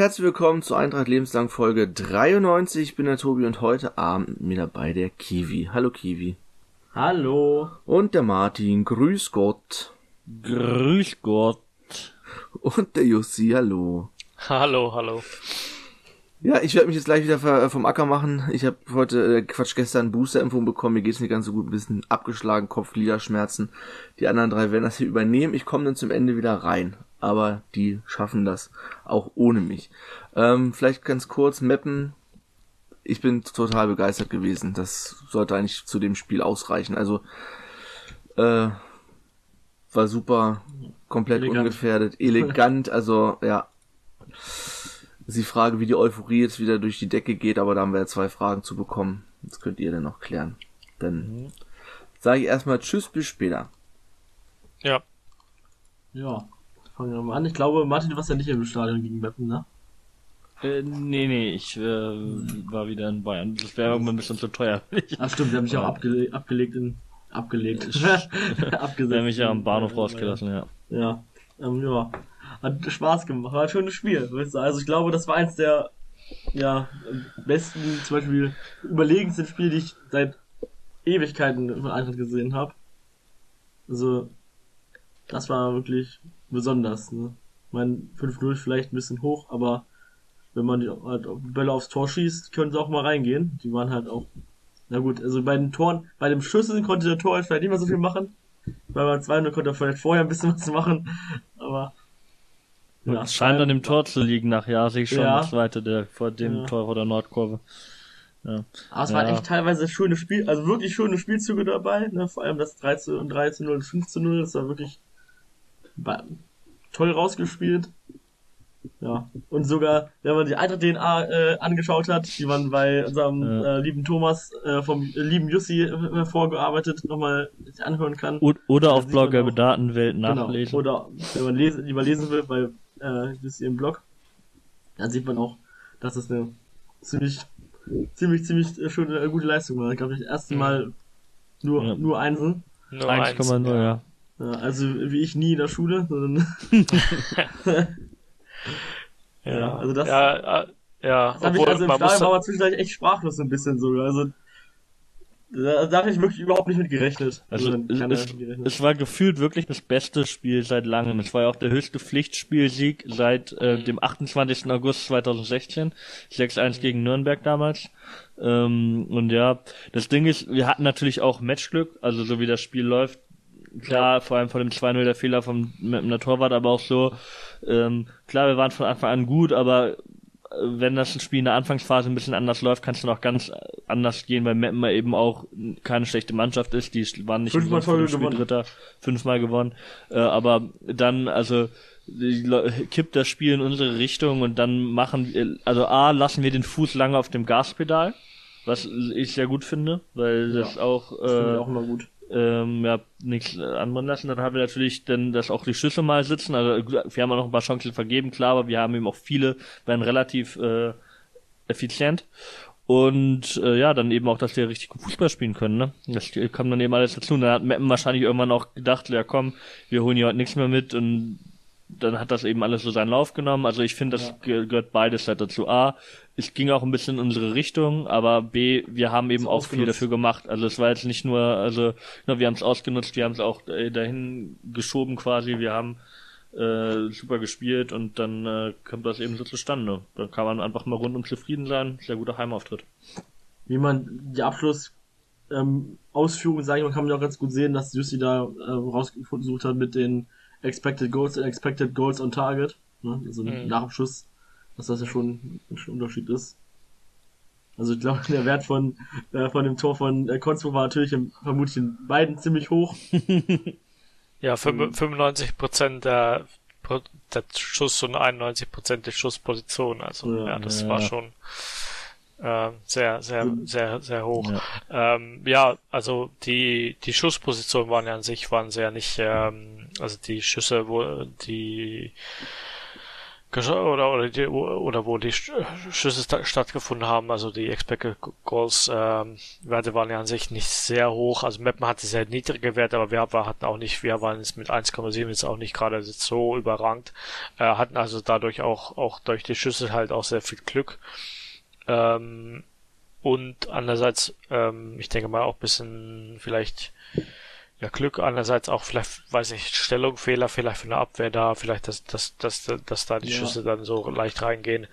Herzlich willkommen zu Eintracht Lebenslang Folge 93. Ich bin der Tobi und heute Abend mit mir dabei der Kiwi. Hallo Kiwi. Hallo. Und der Martin. Grüß Gott. Grüß Gott. Und der Jussi. Hallo. Hallo, hallo. Ja, ich werde mich jetzt gleich wieder vom Acker machen. Ich habe heute, äh, Quatsch, gestern Booster-Impfung bekommen. Mir geht's nicht ganz so gut. Ein bisschen abgeschlagen, Kopf, Gliederschmerzen. Die anderen drei werden das hier übernehmen. Ich komme dann zum Ende wieder rein. Aber die schaffen das auch ohne mich. Ähm, vielleicht ganz kurz, Mappen. Ich bin total begeistert gewesen. Das sollte eigentlich zu dem Spiel ausreichen. Also, äh, war super, komplett elegant. ungefährdet, elegant, also, ja ist die Frage, wie die Euphorie jetzt wieder durch die Decke geht, aber da haben wir ja zwei Fragen zu bekommen. Das könnt ihr dann noch klären. Dann mhm. sage ich erstmal Tschüss, bis später. Ja. Ja, fangen wir mal an. Ich glaube, Martin, du warst ja nicht im Stadion gegen Meppen, ne? Äh, nee, nee, ich äh, war wieder in Bayern. Das wäre irgendwann ein bisschen zu teuer. Ach stimmt, wir haben mich auch abgele abgelegt in abgelegt. Abgesetzt. Wir haben mich ja am Bahnhof rausgelassen, ja. Ja. Ähm, ja hat Spaß gemacht, war ein schönes Spiel. Also ich glaube, das war eins der ja, besten, zum Beispiel überlegensten Spiele, die ich seit Ewigkeiten von Eintracht gesehen habe. Also, das war wirklich besonders. Ne? Mein 5-0 vielleicht ein bisschen hoch, aber wenn man die halt Bälle aufs Tor schießt, können sie auch mal reingehen. Die waren halt auch. Na gut, also bei den Toren, bei dem Schüssen konnte der Tor vielleicht nicht mehr so viel machen. Bei beim 2 konnte er vielleicht vorher ein bisschen was machen. Ja, es scheint an dem Tor zu liegen nach ja, sehe ich schon ja. das zweite, der vor dem ja. Tor vor der Nordkurve. Ja. Aber es ja. waren echt teilweise schöne Spiel, also wirklich schöne Spielzüge dabei, ne? Vor allem das 3 zu, 3 zu 0 und 5 zu 0, das war wirklich toll rausgespielt. Ja. Und sogar, wenn man die Eintracht DNA äh, angeschaut hat, die man bei unserem ja. äh, lieben Thomas äh, vom äh, lieben Jussi äh, vorgearbeitet nochmal anhören kann. Oder auf Blogger Datenwelt genau. nachlesen. Genau. Oder wenn man lesen, lieber lesen will, bei äh, das im Blog. Da sieht man auch, dass es eine ziemlich, ziemlich, ziemlich schöne, äh, gute Leistung war. Ich glaube, das erste Mal nur, ja. nur Einsen. 1,0, ja. ja. Also wie ich nie in der Schule, sondern ja. ja, also das. Ja, äh, ja. Das habe ich also im Stadion war zwischendurch echt sprachlos so ein bisschen sogar. Also da, da hatte ich wirklich überhaupt nicht mit gerechnet. Also, also es, gerechnet. es, war gefühlt wirklich das beste Spiel seit langem. Es war ja auch der höchste Pflichtspielsieg seit äh, dem 28. August 2016. 6-1 gegen Nürnberg damals. Ähm, und ja, das Ding ist, wir hatten natürlich auch Matchglück, also so wie das Spiel läuft. Klar, ja. vor allem vor dem 2-0 der Fehler vom mit dem Torwart, aber auch so, ähm, klar, wir waren von Anfang an gut, aber wenn das Spiel in der Anfangsphase ein bisschen anders läuft, kann es dann auch ganz anders gehen, weil Meppen eben auch keine schlechte Mannschaft ist. Die waren nicht fünfmal Spiel gewonnen. Dritter, fünfmal gewonnen. Äh, aber dann, also kippt das Spiel in unsere Richtung und dann machen wir, also A, lassen wir den Fuß lange auf dem Gaspedal, was ich sehr gut finde, weil das ja, auch, äh, das auch immer gut ähm, ja, nichts anbrennen lassen. Dann haben wir natürlich dann, dass auch die Schüsse mal sitzen. Also wir haben auch noch ein paar Chancen vergeben, klar, aber wir haben eben auch viele, werden relativ äh, effizient. Und äh, ja, dann eben auch, dass wir richtig gut Fußball spielen können. Ne? Das kam dann eben alles dazu. Und dann hat Meppen wahrscheinlich irgendwann auch gedacht, ja komm, wir holen hier heute nichts mehr mit und dann hat das eben alles so seinen Lauf genommen. Also ich finde, das ja. gehört beides halt dazu. A, es ging auch ein bisschen in unsere Richtung, aber B, wir haben eben auch viel dafür gemacht. Also es war jetzt nicht nur, also nur wir haben es ausgenutzt, wir haben es auch äh, dahin geschoben quasi. Wir haben äh, super gespielt und dann äh, kommt das eben so zustande. Da kann man einfach mal rundum zufrieden sein. Sehr guter Heimauftritt. Wie man die Abschluss ähm, Ausführungen, sage ich mal, kann man auch ganz gut sehen, dass Jussi da äh, rausgesucht hat mit den Expected Goals und Expected Goals on Target. Ne? Also mhm. nach dem Schuss, dass das ja schon ein Unterschied ist. Also ich glaube, der Wert von, äh, von dem Tor von äh, Konzpo war natürlich im, vermutlich in beiden ziemlich hoch. ja, 95 Prozent der, der Schuss und 91 Prozent der Schussposition. Also ja, ja das ja. war schon äh, sehr, sehr, sehr, sehr hoch. Ja. Ähm, ja, also die, die Schusspositionen waren ja an sich waren sehr nicht, ähm, also die Schüsse, wo die oder, oder, die, oder wo die Schüsse stattgefunden haben, also die Expected Goals ähm, Werte waren ja an sich nicht sehr hoch. Also Mappen hatte sehr niedrige Werte, aber wir hatten auch nicht, wir waren jetzt mit 1,7 jetzt auch nicht gerade so überrangt, äh, hatten also dadurch auch auch durch die Schüsse halt auch sehr viel Glück. Ähm, und andererseits, ähm, ich denke mal auch bisschen vielleicht ja, Glück, andererseits auch vielleicht, weiß ich, Stellungfehler, vielleicht für eine Abwehr da, vielleicht, dass, dass, dass, dass da die ja. Schüsse dann so leicht reingehen.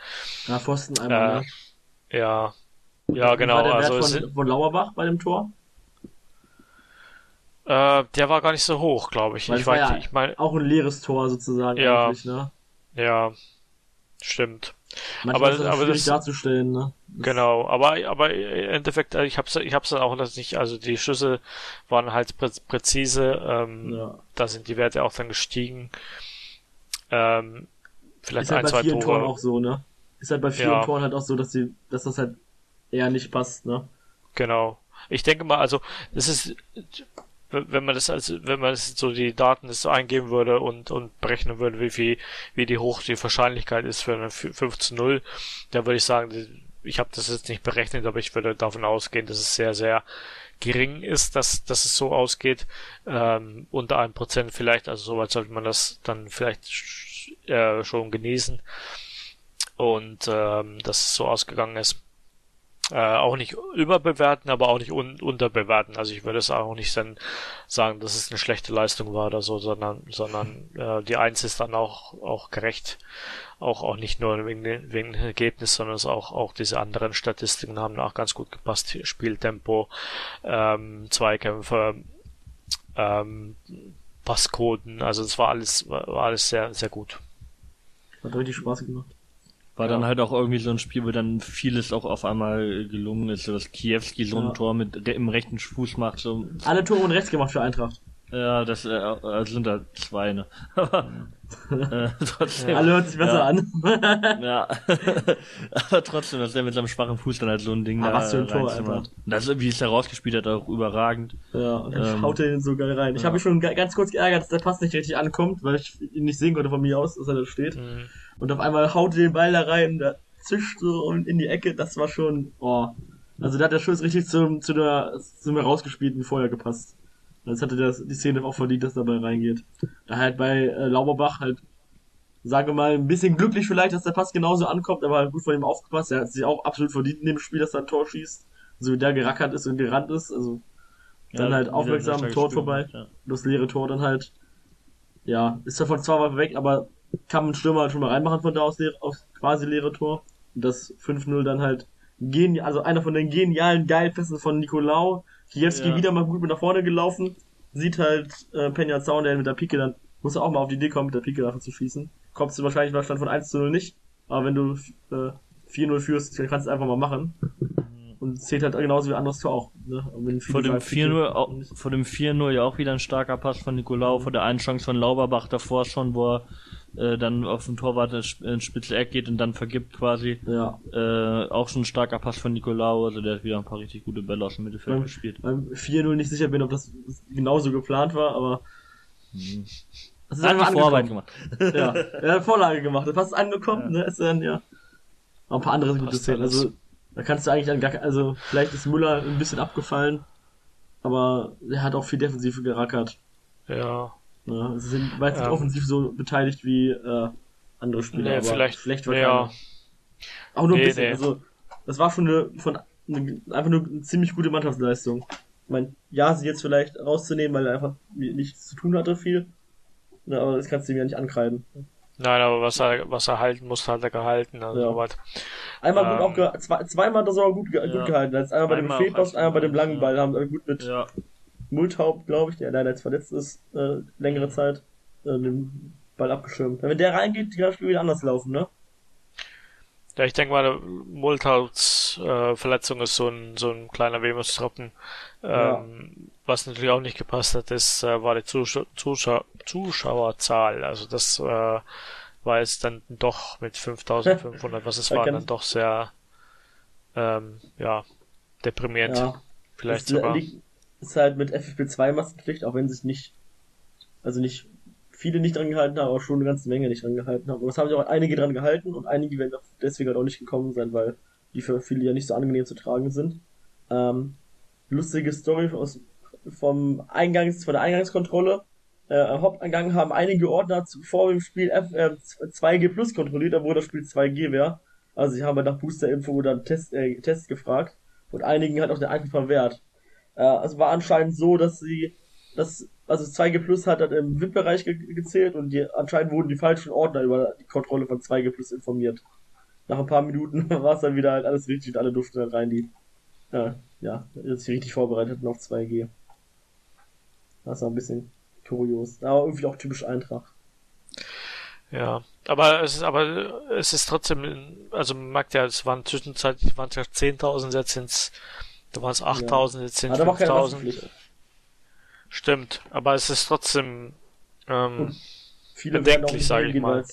Ja, Pfosten einmal, äh, ne? Ja, ja, genau. War der also von, von Lauerbach bei dem Tor? Äh, der war gar nicht so hoch, glaube ich. Weil ich weiß, ja ich mein, auch ein leeres Tor sozusagen ja, eigentlich, ne? Ja, stimmt. Manchmal aber, aber schwierig das, darzustellen, ne? Das genau, aber aber im Endeffekt, äh, ich hab's ich hab's dann auch das nicht, also die Schüsse waren halt prä präzise, ähm, ja. da sind die Werte auch dann gestiegen. Ähm, vielleicht ist halt ein, bei zwei vielen Tore. Toren auch so, ne? Ist halt bei vielen Ja. Toren halt auch so, dass die, dass das halt eher nicht passt, ne? Genau. Ich denke mal, also das ist, wenn man das also, wenn man das so die Daten so eingeben würde und und berechnen würde, wie viel, wie die hoch die Wahrscheinlichkeit ist für eine 5 zu 0, dann würde ich sagen, ich habe das jetzt nicht berechnet, aber ich würde davon ausgehen, dass es sehr, sehr gering ist, dass, dass es so ausgeht. Ähm, unter einem Prozent vielleicht, also soweit sollte man das dann vielleicht äh, schon genießen. Und ähm, dass es so ausgegangen ist äh, auch nicht überbewerten, aber auch nicht un unterbewerten. Also ich würde es auch nicht dann sagen, dass es eine schlechte Leistung war oder so, sondern sondern äh, die Eins ist dann auch auch gerecht, auch auch nicht nur wegen wegen dem Ergebnis, sondern es auch auch diese anderen Statistiken haben auch ganz gut gepasst. Spieltempo, ähm, Zweikämpfe, ähm, Passquoten, also es war alles war alles sehr sehr gut. Hat richtig Spaß gemacht. War Ja. dann halt auch irgendwie so ein Spiel, wo dann vieles auch auf einmal gelungen ist, so dass Kiewski so ein Ja. Tor mit im rechten Fuß macht, so, Alle Tore und rechts gemacht für Eintracht. ja, das äh, äh, sind da zwei, ne? Aber, äh, trotzdem. Alle hört sich besser Ja. an. Ja. Aber trotzdem, dass der mit seinem schwachen Fuß dann halt so ein Ding Ah, da was für ein Tor. Alter. Das, wie es da rausgespielt hat, auch überragend. Ja, und dann Ähm, haut er den so geil rein. Ich ja. habe mich schon ga- ganz kurz geärgert, dass der Pass nicht richtig ankommt, weil ich ihn nicht sehen konnte von mir aus, dass er da steht. Mhm. Und auf einmal haut er den Ball da rein, der zischt so und in die Ecke. Das war schon, oh. Also da hat der Schuss richtig zum, zu der, zu mir rausgespielten vorher gepasst. Jetzt hatte das, die Szene auch verdient, dass dabei reingeht. Da halt bei äh, Lauberbach halt, sage mal, ein bisschen glücklich vielleicht, dass der Pass genauso ankommt, aber halt gut von ihm aufgepasst. Er hat sich auch absolut verdient in dem Spiel, dass er ein Tor schießt. So wie der gerackert ist und gerannt ist. Also dann Ja, halt aufmerksam, Tor gespielt, vorbei. Ja. Das leere Tor dann halt, ja, ist davon zwar weit weg, aber kann ein Stürmer halt schon mal reinmachen von da aus, aus quasi leere Tor. Und das 5-0 dann halt genial, also einer von den genialen Geilpässen von Nicolau. Kiewski Ja. wieder mal gut mit nach vorne gelaufen. Sieht halt äh, Penja Zaun, der mit der Pike dann, muss er auch mal auf die Idee kommen, mit der Pike dafür zu schießen. Kommst du wahrscheinlich bei Stand von 1 zu 0 nicht, aber wenn du äh, 4-0 führst, dann kannst du es einfach mal machen. Und zählt halt genauso wie anderes Tor auch. Ne? Vor dem viele sagen, 4-0 Pike- auch, vor dem 4-0 ja auch wieder ein starker Pass von Nicolau, vor der einen Chance von Lauberbach davor schon, wo er äh, dann auf den Torwart ins Sp- ins spitze Eck geht und dann vergibt quasi. Ja, Äh, auch schon ein starker Pass von Nicolau, also der hat wieder ein paar richtig gute Bälle aus dem Mittelfeld beim, gespielt. beim 4-0 nicht sicher bin, ob das genauso geplant war, aber es ist Er hat einfach Vorarbeit gemacht. Ja, er hat Vorlage gemacht, das ist angekommen, ne, ist dann, ja. Noch ein paar andere gute Szenen, also, da kannst du eigentlich an gar, also, vielleicht ist Müller ein bisschen abgefallen, aber er hat auch viel defensiv gerackert, Ja. Ne, sie sind nicht Ähm. offensiv so beteiligt wie, äh, andere Spieler, Nee, aber vielleicht- schlecht war ja. Auch nur ein Nee, bisschen, nee. also, das war schon eine, von, eine, einfach nur eine ziemlich gute Mannschaftsleistung. Ich mein, ja, sie jetzt vielleicht rauszunehmen, weil er einfach nichts zu tun hatte viel, ne, aber das kannst du ihm ja nicht ankreiden. Nein, aber was er, was er halten muss, hat er gehalten. Also Ja. soweit. Einmal Ähm, gut auch ge zwei, zweimal hat er sogar gut, ge Ja. gut gehalten. Einmal bei dem Fehlpass, einmal bei dem langen. Ball haben gut mit Ja, Multhaupt, glaube ich, der leider jetzt verletzt ist, äh, längere Zeit, äh, den Ball abgeschirmt. Wenn der reingeht, kann das Spiel wieder anders laufen, ne? Ja, ich denke mal, Multhauts äh, Verletzung ist so ein, so ein kleiner Wehmutstropfen. Ähm, Ja. Was natürlich auch nicht gepasst hat, ist, äh, war die Zuschau Zuschau Zuschauerzahl. Also das äh, war jetzt dann doch mit 5500, was es war, dann doch sehr ähm, ja, deprimierend. Ja. Vielleicht das sogar. liegt- ist halt mit FFP2 Maskenpflicht, auch wenn sich nicht, also nicht viele nicht dran gehalten haben, aber schon eine ganze Menge nicht dran gehalten haben. Und es haben sich auch einige dran gehalten und einige werden deswegen halt auch nicht gekommen sein, weil die für viele ja nicht so angenehm zu tragen sind. Ähm, lustige Story aus, vom Eingangs, von der Eingangskontrolle. Äh, am Haupteingang haben einige Ordner vor dem Spiel F, äh, 2G Plus kontrolliert, obwohl das Spiel 2G wäre. Also sie haben halt nach Booster-Info oder Test, äh, Test gefragt. Und einigen hat auch der Eintritt verwehrt. Äh, also war anscheinend so, dass sie, dass, also 2G Plus hat dann im VIP-Bereich ge gezählt und die, anscheinend wurden die falschen Ordner über die Kontrolle von 2G Plus informiert. Nach ein paar Minuten war es dann wieder halt alles richtig und alle durften dann rein, die, äh, ja, sich richtig vorbereitet auf 2G. Das war ein bisschen kurios. Aber irgendwie auch typisch Eintracht. Ja, aber es ist, aber es ist trotzdem, also man merkt ja, es waren zwischenzeitlich waren es ja 10.000, jetzt sind's, da waren es 8.000, ja. jetzt sind es 5.000. Stimmt, aber es ist trotzdem ähm, viele bedenklich, sage ich mal.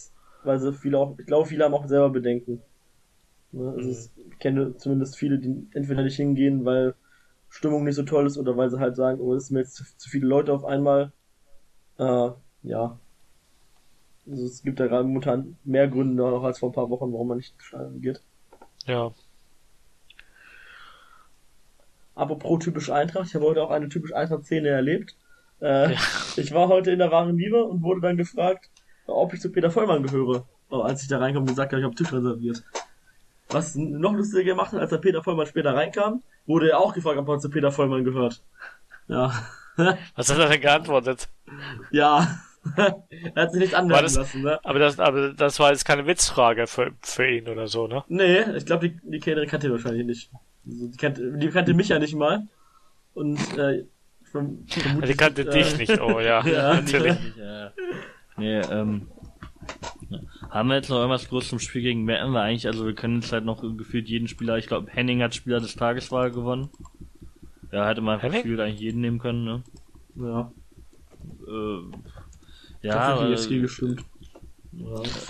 Weil sie viele auch, ich glaube, viele haben auch selber Bedenken. Ne? Also mhm. ich kenne zumindest viele, die entweder nicht hingehen, weil Stimmung nicht so toll ist oder weil sie halt sagen, oh, es sind mir jetzt zu, zu viele Leute auf einmal. Äh, ja. Also es gibt da gerade momentan mehr Gründe noch als vor ein paar Wochen, warum man nicht stadion geht. Ja. Apropos typisch Eintracht, ich habe heute auch eine typisch Eintracht-Szene erlebt. Äh, ja. Ich war heute in der wahren Liebe und wurde dann gefragt, ob ich zu Peter Vollmann gehöre. Oh, als ich da reinkomme und gesagt habe, ich habe Tisch reserviert. Was noch lustiger gemacht hat, als der Peter Vollmann später reinkam, wurde er auch gefragt, ob er zu Peter Vollmann gehört. Ja. Was hat er denn geantwortet? Ja. er hat sich nichts anmerken lassen, ne? Aber das, aber das war jetzt keine Witzfrage für, für ihn oder so, ne? Nee, ich glaube, die, die Kellnerin kannte ihn wahrscheinlich nicht. Also, die, kannte, die kannte mich ja nicht mal. Und, äh, von, die kannte äh, dich nicht, oh ja. ja natürlich. Ja. Nee, ähm, haben wir jetzt noch irgendwas groß zum Spiel gegen? Weil eigentlich, also wir können jetzt halt noch gefühlt jeden Spieler, ich glaube Henning hat Spieler des Tageswahl gewonnen. Ja, hätte man gefühlt eigentlich jeden nehmen können, ne? Ja. Äh, ja. Kaffi gestimmt.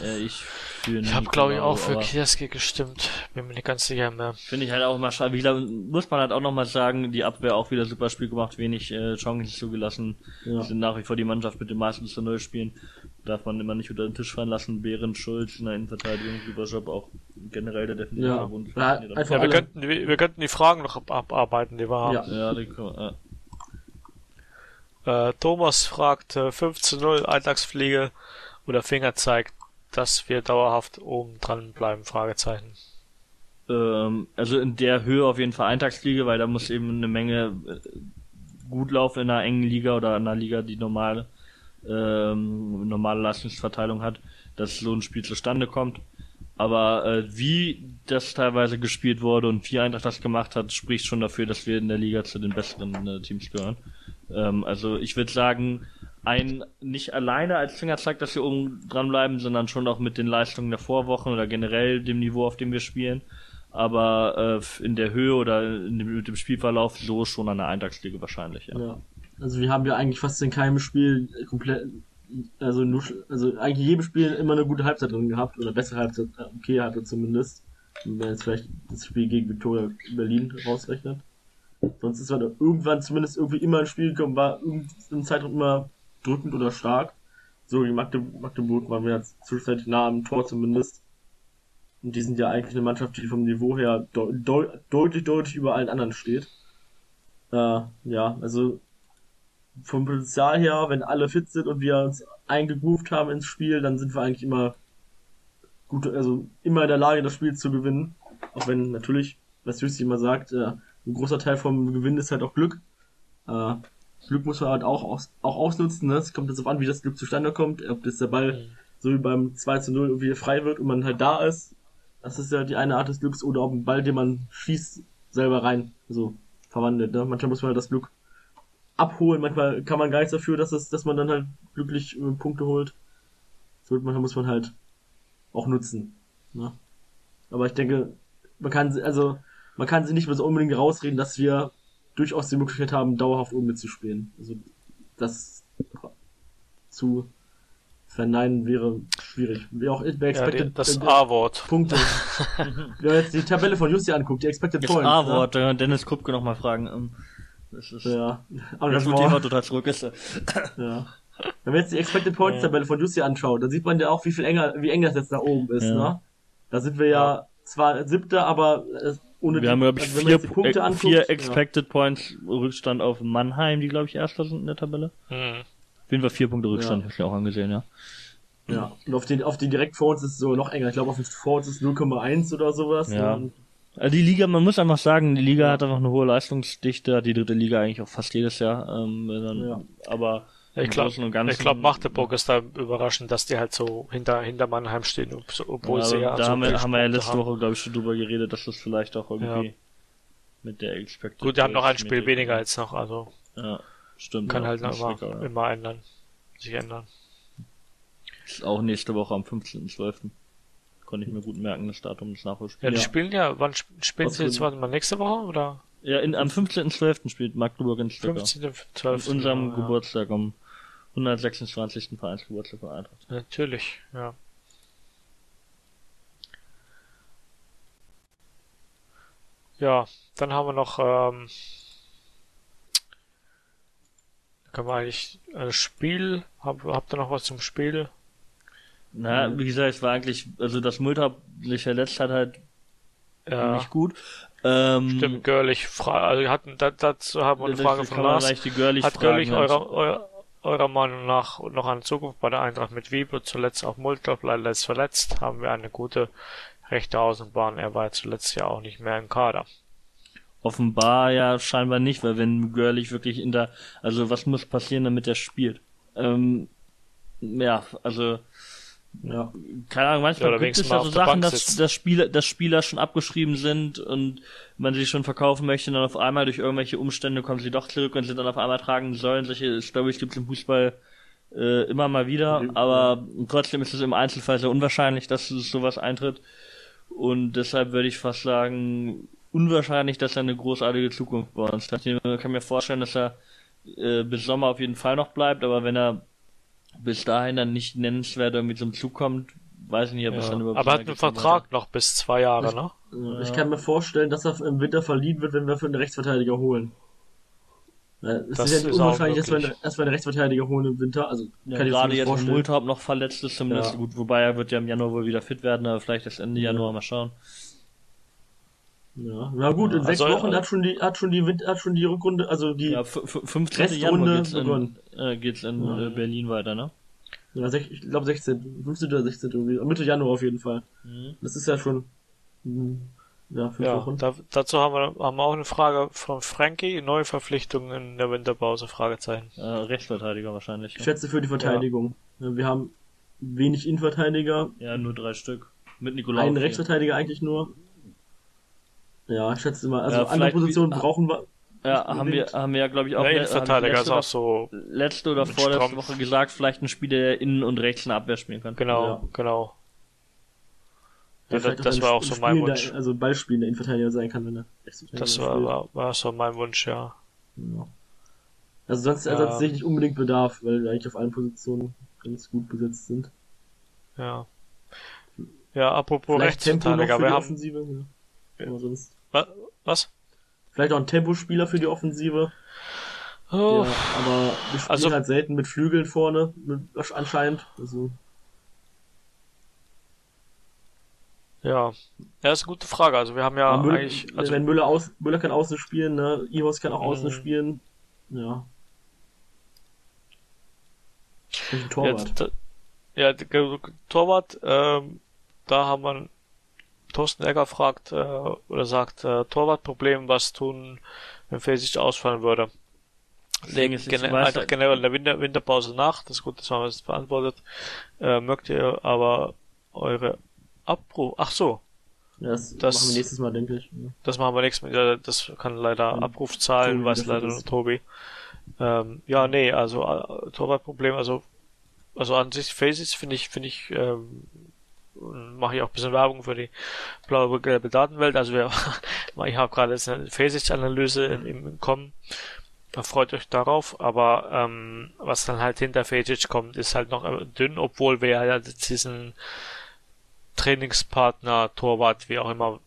Äh, ich für Ich habe glaube ich auch für Kierski gestimmt. Bin mir nicht ganz sicher mehr. Finde ich halt auch mal schade. Wie muss man halt auch noch mal sagen, die Abwehr auch wieder super Spiel gemacht, wenig äh, Chancen zugelassen. Ja. Sind nach wie vor die Mannschaft mit den meisten zu Null spielen. Darf man immer nicht unter den Tisch fallen lassen. Behren, Schulz in der Innenverteidigung, Überjob auch generell der definitive ja. Bund. Ja, einfach ja, wir, könnten, wir, wir, könnten die Fragen noch abarbeiten, die wir haben. Ja, ja, die, ja. Äh, Thomas fragt äh, 5 zu 0 Alltagspflege oder Finger zeigt, dass wir dauerhaft oben dran bleiben, Fragezeichen. Ähm, also in der Höhe auf jeden Fall Eintagsliga, weil da muss eben eine Menge äh, gut laufen in einer engen Liga oder in einer Liga, die normale, ähm, normale Leistungsverteilung hat, dass so ein Spiel zustande kommt. Aber äh, wie das teilweise gespielt wurde und wie Eintracht das gemacht hat, spricht schon dafür, dass wir in der Liga zu den besseren äh, Teams gehören. Ähm, also ich würde sagen, ein nicht alleine als Fingerzeig, dass wir oben dranbleiben, sondern schon auch mit den Leistungen der Vorwochen oder generell dem Niveau, auf dem wir spielen. Aber äh, in der Höhe oder in dem, mit dem Spielverlauf so schon an der Eintagsliga wahrscheinlich, ja. ja. Also wir haben ja eigentlich fast in keinem Spiel komplett, also nur, also eigentlich jedem Spiel immer eine gute Halbzeit drin gehabt oder bessere Halbzeit, äh, okay hatte zumindest. Wenn man jetzt vielleicht das Spiel gegen Victoria Berlin rausrechnet. Sonst ist man irgendwann zumindest irgendwie immer ein Spiel gekommen, war irgendein Zeitraum immer drückend oder stark. So wie Magdeburg, Magdeburg waren wir jetzt zwischenzeitlich nah am Tor zumindest. Und die sind ja eigentlich eine Mannschaft, die vom Niveau her de de deutlich, deutlich über allen anderen steht. Äh, ja, also vom Potenzial her, wenn alle fit sind und wir uns eingegroovt haben ins Spiel, dann sind wir eigentlich immer gut, also immer in der Lage, das Spiel zu gewinnen. Auch wenn natürlich, was Jussi immer sagt, äh, ein großer Teil vom Gewinn ist halt auch Glück. Äh, Glück muss man halt auch, aus, auch ausnutzen. Ne? Es kommt jetzt auf an, wie das Glück zustande kommt. Ob das der Ball mhm. so wie beim 2 zu 0 irgendwie frei wird und man halt da ist. Das ist ja die eine Art des Glücks. Oder ob ein Ball, den man schießt, selber rein so verwandelt. Ne? Manchmal muss man halt das Glück abholen. Manchmal kann man gar nichts dafür, dass, es, dass man dann halt glücklich äh, Punkte holt. So, manchmal muss man halt auch nutzen. Ne? Aber ich denke, man kann, also, man kann sie nicht mehr so unbedingt rausreden, dass wir durchaus die Möglichkeit haben, dauerhaft oben mitzuspielen. Also das zu verneinen wäre schwierig. Wie auch wer expected, ja, das A-Wort. Punkte. Wer jetzt die Tabelle von Justi anguckt, die expected das Points. Das A-Wort, ja. Dennis Kupke nochmal fragen. Ähm, das ist, ja. Aber das Thema total zurück ist. Ja. wenn man jetzt die Expected Points Tabelle von Jussi anschaut, dann sieht man ja auch, wie viel enger, wie eng das jetzt da oben ist, Ja. ne? Da sind wir ja, zwar siebter, aber äh, ohne Wir haben, glaube ich, also vier, die Punkte äh, anguckt, vier Expected Points Rückstand auf Mannheim, die, glaube ich, Erster sind in der Tabelle. Hm. Auf jeden Fall vier Punkte Rückstand, Ja. hab ich mir auch angesehen, ja. Ja. ja. Und auf die, auf die direkt vor uns ist es so noch enger. Ich glaube, auf den vor uns ist 0,1 oder sowas. Ja. Also die Liga, man muss einfach sagen, die Liga hat einfach eine hohe Leistungsdichte, die dritte Liga eigentlich auch fast jedes Jahr. Ähm, dann, Ja. Aber Ich glaube, glaube, Magdeburg ist da überraschend, dass die halt so hinter, hinter Mannheim stehen, obwohl ja, sie ja da so haben wir, haben wir ja letzte haben. Woche, glaube ich, schon drüber geredet, dass das vielleicht auch irgendwie Ja. mit der Expected Gut, die haben noch ein Spiel weniger jetzt noch, also Ja, stimmt. kann ja, halt das immer, ja. immer ändern, sich ändern. Ist auch nächste Woche am 15.12. Konnte ich mir gut merken, das Datum des Ja, Nachholspiels. die Ja. spielen ja, wann sp- spielen sie jetzt, warte mal, nächste Woche oder? Ja, in, am 15.12. spielt Magdeburg in Stuttgart. 15. Auf 12. unserem ja. Geburtstag am 126. Vereinsgeburtstag von Eintracht. Natürlich, ja. Ja, dann haben wir noch, ähm, können wir eigentlich ein Spiel, hab, habt ihr noch was zum Spiel? Na, wie gesagt, es war eigentlich, also das Mulder sich verletzt hat halt Ja, nicht gut. Ähm, stimmt, Görlich, also hatten, da, dazu haben wir eine Frage kann von man Lars. Hat Görlich halt. eurer, eurer, Meinung nach noch eine Zukunft bei der Eintracht mit Wiebe, zuletzt auch Mulder, leider ist verletzt, haben wir eine gute rechte Außenbahn, er war zuletzt ja auch nicht mehr im Kader. Offenbar ja scheinbar nicht, weil wenn Görlich wirklich in der, also was muss passieren, damit er spielt? Ähm, ja, also ja. keine Ahnung, Ja, manchmal oder gibt es ja so Sachen, dass, dass, Spieler, dass Spieler schon abgeschrieben sind und man sie schon verkaufen möchte und dann auf einmal durch irgendwelche Umstände kommen sie doch zurück und sie dann auf einmal tragen sollen. Solche Stories gibt es im Fußball äh, immer mal wieder, Ja. aber trotzdem ist es im Einzelfall sehr unwahrscheinlich, dass sowas eintritt. Und deshalb würde ich fast sagen, unwahrscheinlich, dass er eine großartige Zukunft bei uns hat. Ich kann mir vorstellen, dass er äh, bis Sommer auf jeden Fall noch bleibt, aber wenn er bis dahin dann nicht nennenswert irgendwie zum Zug kommt, weiß ich nicht, ob es Ja. dann überhaupt Aber er hat einen Vertrag noch bis zwei Jahre, ne? Ja, Ich kann mir vorstellen, dass er im Winter verliehen wird, wenn wir für einen Rechtsverteidiger holen. Ja, Es Das ist ja ist unwahrscheinlich, dass wir, einen- dass wir einen Rechtsverteidiger holen im Winter. Also Ja, kann ich gerade mir jetzt, wo vorstellen. Multhaupt noch verletzt ist, zumindest Ja. gut, wobei er wird ja im Januar wohl wieder fit werden, aber vielleicht erst Ende Ja. Januar mal schauen. Ja, na gut, in Ja, sechs also, Wochen äh, hat schon die, hat schon die, Wind- hat schon die Rückrunde, also die, Ja, ja, f- f- 15. Restrunde Januar geht's in, begonnen. äh, geht's in Ja. äh, Berlin weiter, ne? sech, ich glaube 16, 15. oder 16. irgendwie, Mitte Januar auf jeden Fall. Mhm. Das ist ja schon, hm, ja, fünf Ja, Wochen. da, dazu haben wir, haben wir auch eine Frage von Frankie, neue Verpflichtungen in der Winterpause, Fragezeichen. Äh, Rechtsverteidiger wahrscheinlich. Ich schätze für die Verteidigung. Ja, Wir haben wenig Innenverteidiger, Ja, nur drei Stück. Mit Nikolaus. einen Rechtsverteidiger eigentlich nur. Ja, ich schätze mal, also Ja, andere Positionen brauchen wir. Ja, haben wir, haben wir ja, glaube ich, auch Der Innenverteidiger haben ist letzte auch so, oder- letzte oder vorletzte Strom. Woche gesagt, vielleicht ein Spieler, der innen und rechts eine Abwehr spielen kann. genau, Ja. genau. der Ja, das ein war auch so mein spielender- Wunsch. Also Ballspielender Innenverteidiger sein kann, wenn er Das war, war, war so mein Wunsch, ja. Ja. Also sonst, Ja. sonst sehe ich nicht unbedingt Bedarf, weil wir eigentlich auf allen Positionen ganz gut besetzt sind. Ja. Ja, apropos Rechtsverteidiger, wir haben, Offensive. Ja. Aber sonst. Wa- was? Vielleicht auch ein Tempospieler für die Offensive. Oh, Ja, aber wir spielen Also- halt selten mit Flügeln vorne, mit, anscheinend. Also, ja. Ja, ist eine gute Frage. Also wir haben ja Müller, eigentlich, also, wenn Müller aus, Müller kann außen spielen, ne, Ihos kann auch außen Mhm. spielen. Ja. Ein ja, Torwart. ja, Torwart, ähm, da haben wir Thorsten Egger fragt, äh, oder sagt, äh, Torwartproblem, was tun, wenn Fesic ausfallen würde. Ich gene einfach halt- generell in der Winter Winterpause nach, das ist gut, das haben wir jetzt beantwortet. Äh, mögt ihr aber eure Abruf, ach so, das, das- machen wir nächstes Mal, denke ich. Das machen wir nächstes Mal. Das kann leider Abrufzahlen, Tobi weiß leider nur. Tobi. Ähm, ja, nee, also äh, Torwartproblem, also also an sich Faces finde ich, finde ich, ähm, mache ich auch ein bisschen Werbung für die blaue gelbe Datenwelt. Also wir, ich habe gerade jetzt eine Faces-Analyse im, im Kommen. Freut euch darauf, aber ähm, was dann halt hinter Facic kommt, ist halt noch äh, dünn, obwohl wir ja jetzt diesen Trainingspartner, Torwart, wie auch immer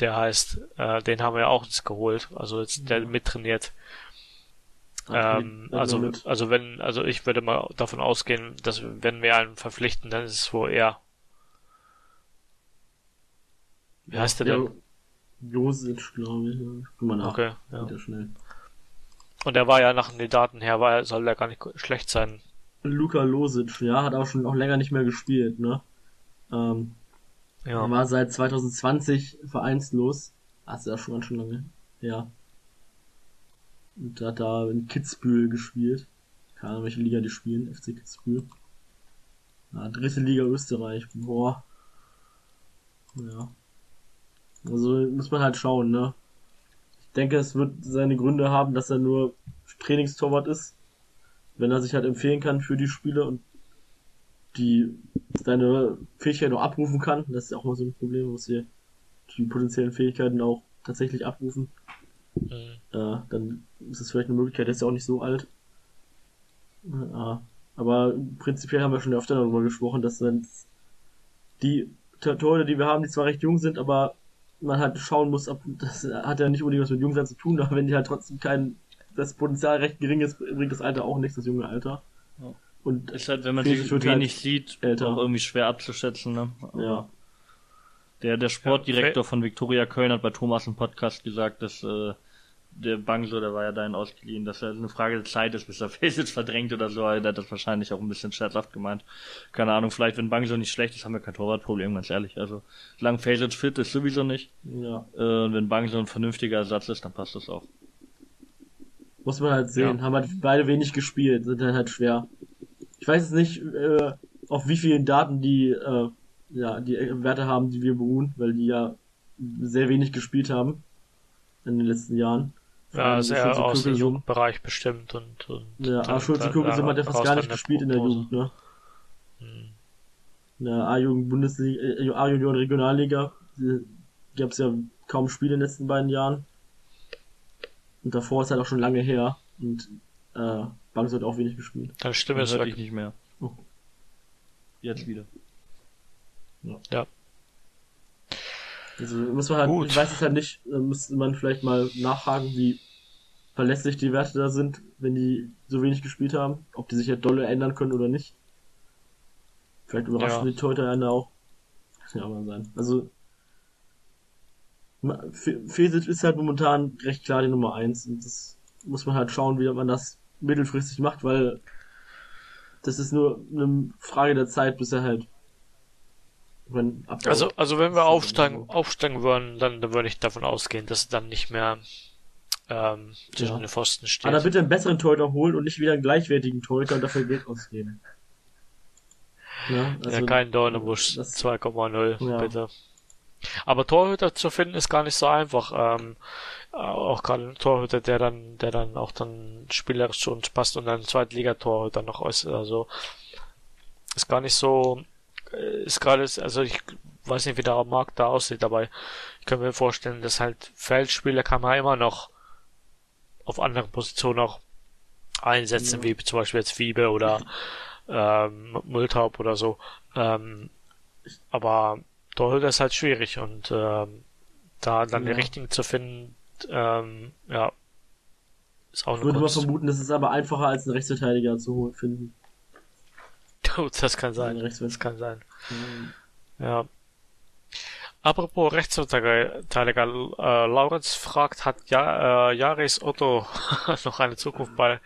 der heißt, äh, den haben wir ja auch jetzt geholt, also jetzt der mittrainiert. Ähm, also, also wenn, also ich würde mal davon ausgehen, dass wenn wir einen verpflichten, dann ist es wohl er. Wie heißt der denn? Josic, glaube ich. Guck mal nach. Okay, ja. Schnell. Und er war ja nach den Daten her, war, soll er gar nicht schlecht sein. Luka Losic, ja, hat auch schon auch länger nicht mehr gespielt, ne? Ähm, ja. Er war seit 2020 vereinslos. Das ist ja schon ganz schön lange. Ja. Und hat da in Kitzbühel gespielt. Keine Ahnung, welche Liga die spielen. FC Kitzbühel. Ja, dritte Liga Österreich. Boah. Ja. Also muss man halt schauen, ne? Ich denke, es wird seine Gründe haben, dass er nur Trainingstorwart ist. Wenn er sich halt empfehlen kann für die Spiele und die seine Fähigkeiten auch abrufen kann. Das ist ja auch mal so ein Problem, muss hier die potenziellen Fähigkeiten auch tatsächlich abrufen. Mhm. Äh, dann ist es vielleicht eine Möglichkeit, der ist ja auch nicht so alt. Äh, aber prinzipiell haben wir schon öfter darüber gesprochen, dass dann die Tore, die wir haben, die zwar recht jung sind, aber man halt schauen muss, ob das hat ja nicht unbedingt was mit Jungsein zu tun, aber wenn die halt trotzdem kein das Potenzial recht gering ist, bringt das Alter auch nichts, das junge Alter. Ja. Und ist halt, wenn man sich wenig halt sieht, älter. auch irgendwie schwer abzuschätzen, ne? Aber ja. Der, der Sportdirektor ja, von Viktoria Köln hat bei Thomas im Podcast gesagt, dass äh, der Bangso, der war ja dahin ausgeliehen, dass er eine Frage der Zeit ist, bis er Fesic verdrängt oder so. Er hat das wahrscheinlich auch ein bisschen scherzhaft gemeint. Keine Ahnung, vielleicht wenn Bangso nicht schlecht ist, haben wir kein Torwartproblem, ganz ehrlich. Also, solange Fesic fit ist, sowieso nicht. Ja. Äh, und wenn Bangso ein vernünftiger Ersatz ist, dann passt das auch. Muss man halt sehen. Ja. Haben halt beide wenig gespielt, sind dann halt schwer. Ich weiß jetzt nicht, äh, auf wie vielen Daten die, äh, ja, die Werte haben, die wir beruhen, weil die ja sehr wenig gespielt haben in den letzten Jahren. Ja, sehr aus dem Jugendbereich bestimmt und, und ja, aber Schulze Kuckelsum hat ja fast gar nicht gespielt in der Jugend, ne? Hm. In der A-Jugend Bundesliga, äh, A-Junioren Regionalliga gab es ja kaum Spiele in den letzten beiden Jahren. Und davor ist halt auch schon lange her und äh, Banks hat auch wenig gespielt. Dann stimmt es wirklich nicht mehr. Oh. Jetzt wieder. Ja. ja. Also muss man halt, Gut. ich weiß es halt nicht, da müsste man vielleicht mal nachfragen, wie verlässlich die Werte da sind, wenn die so wenig gespielt haben, ob die sich halt dolle ändern können oder nicht. Vielleicht überraschen ja. die Torhüter einen auch. Kann ja auch mal sein. Also Fesic ist halt momentan recht klar die Nummer eins und das muss man halt schauen, wie man das mittelfristig macht, weil das ist nur eine Frage der Zeit, bis er halt wenn also, also wenn wir aufsteigen, aufsteigen würden, dann, dann würde ich davon ausgehen, dass dann nicht mehr ähm, zwischen ja. den Pfosten steht. Aber bitte einen besseren Torhüter holen und nicht wieder einen gleichwertigen Torhüter und dafür Geld ausgeben. Ja, also, ja kein Dornebusch 2,0, ja. bitte. Aber Torhüter zu finden ist gar nicht so einfach. Ähm, auch gerade ein Torhüter, der dann, der dann auch dann spielerisch zu uns passt und dann Zweitligatorhüter noch äußert. Also ist gar nicht so ist gerade, also ich weiß nicht, wie der Markt da aussieht, aber ich kann mir vorstellen, dass halt Feldspieler kann man immer noch auf anderen Positionen auch einsetzen, ja. wie zum Beispiel jetzt Fiebe oder ähm, Mülltaub oder so. Ähm, aber Torhüter ist halt schwierig und ähm, da dann ja. den richtigen zu finden, ähm, ja, ist auch Ich würde mal vermuten, das ist aber einfacher als einen Rechtsverteidiger zu finden. Das kann sein. Das kann sein. Mhm. Ja. Apropos Rechtsverteidiger, äh, Laurenz fragt, hat ja, äh, Jaris Otto noch eine Zukunft bei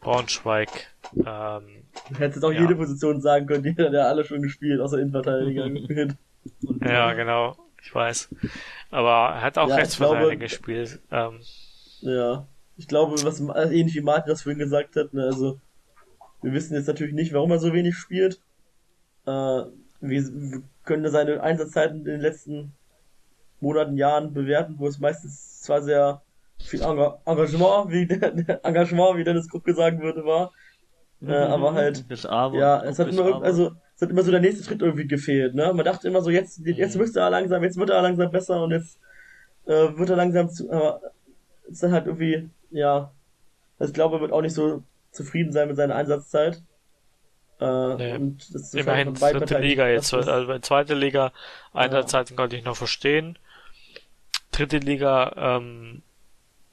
Braunschweig? Ähm, du hättest auch ja. jede Position sagen können, die hat ja alle schon gespielt, außer Innenverteidiger. ja, genau, ich weiß. Aber er hat auch ja, Rechtsverteidiger gespielt. Ähm, ja, ich glaube, was ähnlich wie Martin das vorhin gesagt hat, ne, also wir wissen jetzt natürlich nicht, warum er so wenig spielt. Äh, wir können seine Einsatzzeiten in den letzten Monaten, Jahren bewerten, wo es meistens zwar sehr viel Engagement, wie Engagement, wie Dennis Krupp gesagt würde, war. Äh, mhm. aber halt, aber, ja, es hat immer, also, es hat immer so der nächste Schritt irgendwie gefehlt, ne? Man dachte immer so, jetzt, jetzt mhm. müsste er langsam, jetzt wird er langsam besser und jetzt, äh, wird er langsam zu, aber, ist dann halt irgendwie, ja, also ich glaube, er wird auch nicht so zufrieden sein mit seiner Einsatzzeit. Äh, nee. und das ist Immerhin dritte Liga jetzt. Also bei zweite Liga Einsatzzeiten ja. konnte ich noch verstehen. Dritte Liga, ähm,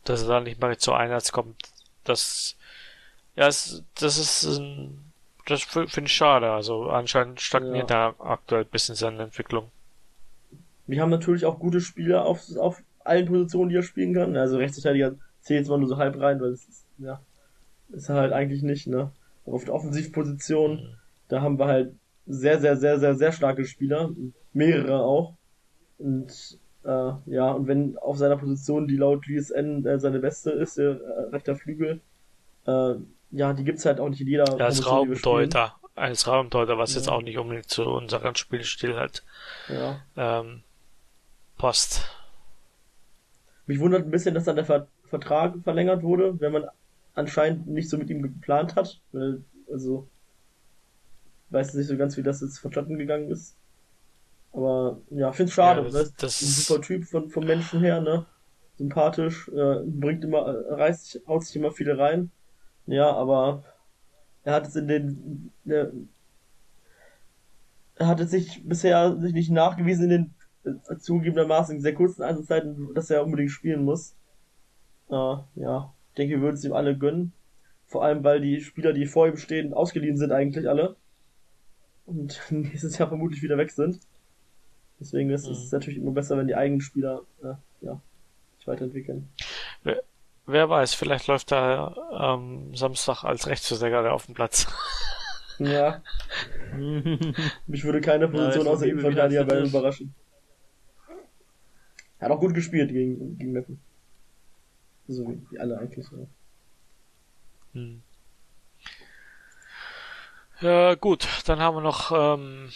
dass er da nicht mal zu Einsatz kommt, das, ja, es, das ist, ein, das finde ich schade. Also anscheinend stagniert ja. da aktuell ein bisschen seine Entwicklung. Wir haben natürlich auch gute Spieler auf, auf allen Positionen, die er spielen kann. Also Rechtsverteidiger zählt zwar nur so halb rein, weil es ist, ja, ist halt eigentlich nicht, ne? Aber auf der Offensivposition, mhm. da haben wir halt sehr, sehr, sehr, sehr, sehr starke Spieler. Mehrere auch. Und äh, ja, und wenn auf seiner Position, die laut GSN äh, seine beste ist, der äh, rechter Flügel, äh, ja, die gibt's halt auch nicht in jeder ja, als Raumdeuter. Als Raumdeuter, was ja. jetzt auch nicht unbedingt zu unserem Spielstil halt ja. ähm, passt. Mich wundert ein bisschen, dass dann der Ver Vertrag verlängert wurde, wenn man anscheinend nicht so mit ihm geplant hat. Weil, also, weiß nicht so ganz, wie das jetzt vonstatten gegangen ist. Aber ja, find's schade. Ja, das, das ist ein super Typ von, vom Menschen her, ne? Sympathisch, äh, bringt immer, äh, reißt, haut sich immer viele rein. Ja, aber er hat es in den, äh, er hatte sich bisher sich nicht nachgewiesen in den äh, zugegebenermaßen sehr kurzen Einsatzzeiten, dass er unbedingt spielen muss. Äh, ja, denke, wir würden es ihm alle gönnen. Vor allem, weil die Spieler, die vor ihm stehen, ausgeliehen sind eigentlich alle. Und nächstes Jahr vermutlich wieder weg sind. Deswegen ist es mhm. natürlich immer besser, wenn die eigenen Spieler äh, ja, sich weiterentwickeln. Wer, wer weiß, vielleicht läuft er am Samstag als Rechtsverteidiger auf dem Platz. Ja. Mich würde keine Position ja, außer Innenverteidiger überraschen. Er hat auch gut gespielt gegen, gegen Meppen. So wie, alle eigentlich. Ja. Hm. Ja, gut, dann haben wir noch ähm,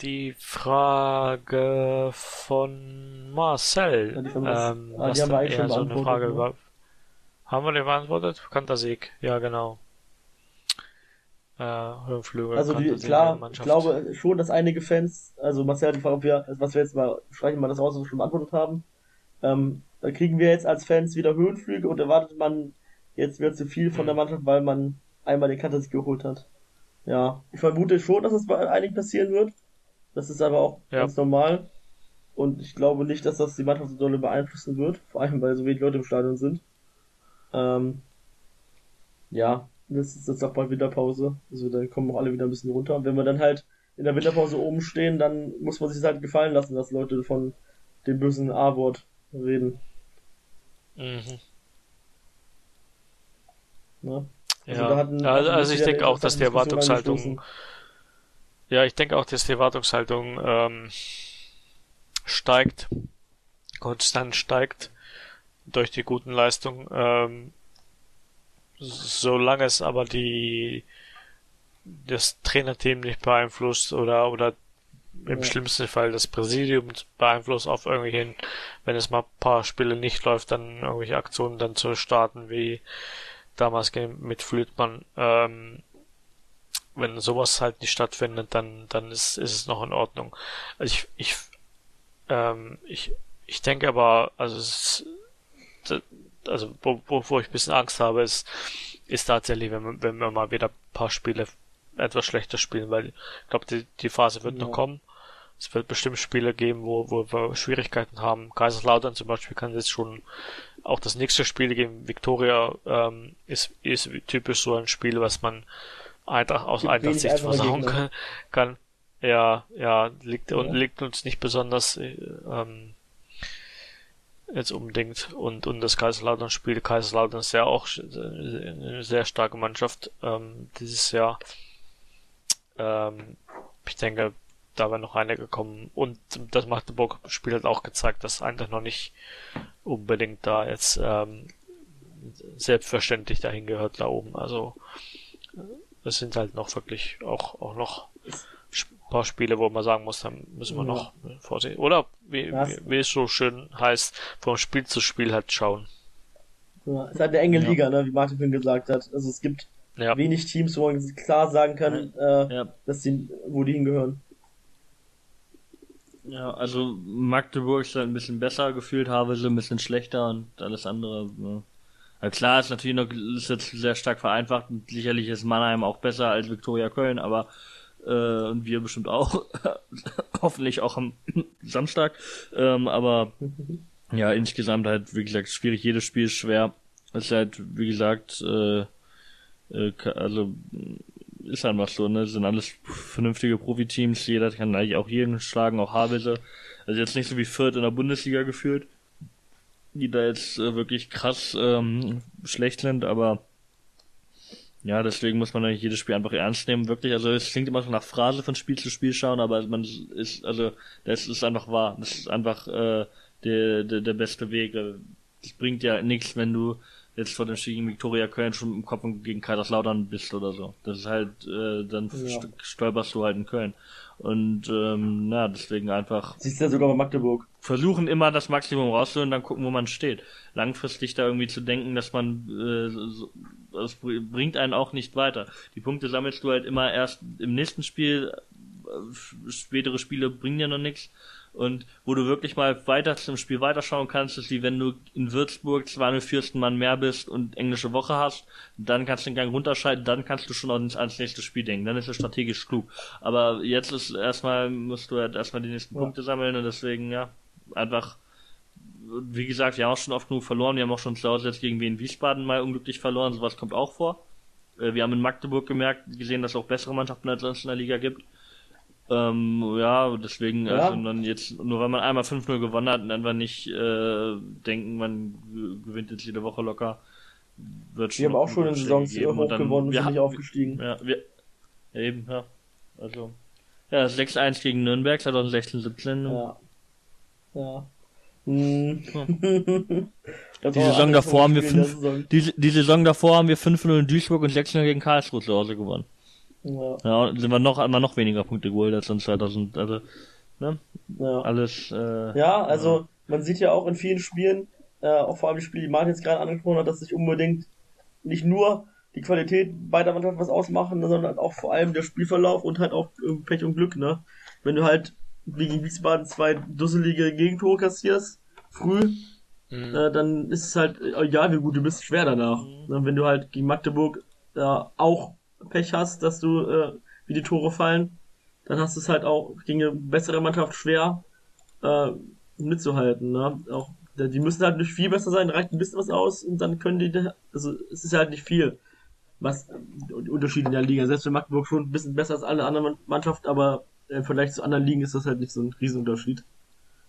die Frage von Marcel. Ja, die von ähm, ah, die haben wir eigentlich schon so eine Frage ne? über... Haben wir die beantwortet? Kantersieg, ja genau. Äh, Höhenflügel. Also die, klar, ich glaube schon, dass einige Fans, also Marcel hat die Frage, ob wir, was wir jetzt mal, streichen mal das raus, was wir schon beantwortet haben. Ähm, da kriegen wir jetzt als Fans wieder Höhenflüge und erwartet man jetzt wieder zu viel von der. Mannschaft, weil man einmal den Kantersieg geholt hat. Ja, ich vermute schon, dass es bei einigen passieren wird. Das ist aber auch ja. ganz normal. Und ich glaube nicht, dass das die Mannschaft so dolle beeinflussen wird. Vor allem, weil so wenig Leute im Stadion sind. Ähm, ja, das ist jetzt auch bald Winterpause. Also dann kommen auch alle wieder ein bisschen runter. Und wenn wir dann halt in der Winterpause oben stehen, dann muss man sich halt gefallen lassen, dass Leute von dem bösen A-Wort reden. Mhm. Ne? Also, ja. hatten, also, also ich denke auch, dass die Erwartungshaltung ja, ich denke auch, dass die Erwartungshaltung ähm, steigt, konstant steigt durch die guten Leistungen. Ähm, solange es aber die das Trainerteam nicht beeinflusst oder oder im ja. schlimmsten Fall das Präsidium beeinflusst auf irgendwie hin, wenn es mal ein paar Spiele nicht läuft, dann irgendwelche Aktionen dann zu starten, wie damals mit Flütmann. Ähm, wenn sowas halt nicht stattfindet, dann, dann ist, ist es noch in Ordnung. Also ich, ich, ähm, ich, ich denke aber, also es also wo, wo ich ein bisschen Angst habe, ist, ist tatsächlich, wenn wir, wenn wir mal wieder ein paar Spiele etwas schlechter spielen, weil ich glaube, die, die Phase wird ja. noch kommen. Es wird bestimmt Spiele geben, wo, wo wir Schwierigkeiten haben. Kaiserslautern zum Beispiel kann jetzt schon auch das nächste Spiel gegen Victoria ähm, ist, ist typisch so ein Spiel, was man Eintracht aus Eintracht-Sicht versauen kann, kann. Ja, ja, liegt, ja. und liegt uns nicht besonders ähm, jetzt unbedingt. Und, und das Kaiserslautern-Spiel, Kaiserslautern ist ja auch eine sehr starke Mannschaft ähm, dieses Jahr. Ähm, ich denke, da wäre noch einer gekommen. Und das Magdeburg-Spiel hat auch gezeigt, dass Eintracht noch nicht unbedingt da jetzt ähm, selbstverständlich dahin gehört da oben. Also es sind halt noch wirklich auch, auch noch ein paar Spiele, wo man sagen muss, dann müssen wir ja. noch vorsehen. Oder wie, wie, wie, es so schön heißt, vom Spiel zu Spiel halt schauen. Ja, es ist halt eine enge ja. Liga, ne, wie Martin Finn gesagt hat. Also es gibt ja. wenig Teams, wo man klar sagen kann, äh, dass die, wo die hingehören. Ja, also Magdeburg ist halt ein bisschen besser gefühlt, Havelse ein bisschen schlechter und alles andere. Ne. Also klar, ist natürlich noch ist jetzt sehr stark vereinfacht und sicherlich ist Mannheim auch besser als Viktoria Köln, aber äh, und wir bestimmt auch, hoffentlich auch am Samstag. Ähm, aber ja, insgesamt halt, wie gesagt, schwierig, jedes Spiel ist schwer. Es ist halt, wie gesagt, äh, äh, also ist einfach so, ne? Sind alles vernünftige Profiteams, jeder kann eigentlich auch jeden schlagen, auch Havelse. Also jetzt nicht so wie Fürth in der Bundesliga gefühlt, die da jetzt äh, wirklich krass ähm, schlecht sind, aber ja, deswegen muss man eigentlich jedes Spiel einfach ernst nehmen, wirklich. Also es klingt immer so nach Phrase von Spiel zu Spiel schauen, aber man ist, also das ist einfach wahr. Das ist einfach äh, der, der, der beste Weg. Es bringt ja nichts, wenn du jetzt vor dem Spiel gegen Viktoria Köln schon im Kopf gegen Kaiserslautern bist oder so. Das ist halt, äh, dann ja. stolperst du halt in Köln. Und ähm, na, deswegen einfach. Siehst du ja sogar bei Magdeburg. Versuchen immer das Maximum rauszuholen, dann gucken, wo man steht. Langfristig da irgendwie zu denken, dass man äh, so, das bringt einen auch nicht weiter. Die Punkte sammelst du halt immer erst im nächsten Spiel. Äh, spätere Spiele bringen dir noch nichts. Und wo du wirklich mal weiter zum Spiel weiterschauen kannst, ist wie wenn du in Würzburg zwar eine viersten Mann mehr bist und englische Woche hast, dann kannst du den Gang runterschalten, dann kannst du schon ans, ans nächste Spiel denken. Dann ist es strategisch klug. Aber jetzt ist erstmal, musst du halt erstmal die nächsten ja. Punkte sammeln und deswegen, ja, einfach, wie gesagt, wir haben auch schon oft genug verloren. Wir haben auch schon zu Hause jetzt gegen Wien Wiesbaden mal unglücklich verloren. Sowas kommt auch vor. Äh, wir haben in Magdeburg gemerkt, gesehen, dass es auch bessere Mannschaften als sonst in der Liga gibt. Ähm, ja, deswegen, ja. also dann jetzt, nur weil man einmal 5-0 gewonnen hat und einfach nicht äh, denken, man gewinnt jetzt jede Woche locker, wird schon. Wir haben auch schon in Saisons hoch dann, gewonnen und sind nicht aufgestiegen. Ja, wir, ja, eben, ja. Also, ja, 6-1 gegen Nürnberg 2016, 17. Ja. Ja. Hm. die Saison davor haben wir fünf, die, die Saison davor haben wir 5-0 in Duisburg und 6-0 gegen Karlsruhe zu Hause gewonnen. Ja. ja, sind wir noch einmal noch weniger Punkte geholt als sonst 2000. Also, ne? Ja. Alles. Äh, ja, also ja. man sieht ja auch in vielen Spielen, äh, auch vor allem die Spiele, die Martin jetzt gerade angesprochen hat, dass sich unbedingt nicht nur die Qualität beider Mannschaften was ausmachen, sondern auch vor allem der Spielverlauf und halt auch Pech und Glück, ne? Wenn du halt wie gegen Wiesbaden zwei dusselige Gegentore kassierst, früh, mhm. äh, dann ist es halt, egal wie gut du bist, schwer danach. Mhm. Wenn du halt gegen Magdeburg äh, auch Pech hast, dass du, äh, wie die Tore fallen, dann hast du es halt auch gegen eine bessere Mannschaft schwer äh, mitzuhalten. Ne? Auch, die müssen halt nicht viel besser sein, reicht ein bisschen was aus und dann können die, also es ist halt nicht viel, was die Unterschiede in der Liga. Selbst wenn Magdeburg schon ein bisschen besser als alle anderen Mannschaften, aber im Vergleich zu anderen Ligen ist das halt nicht so ein Riesenunterschied.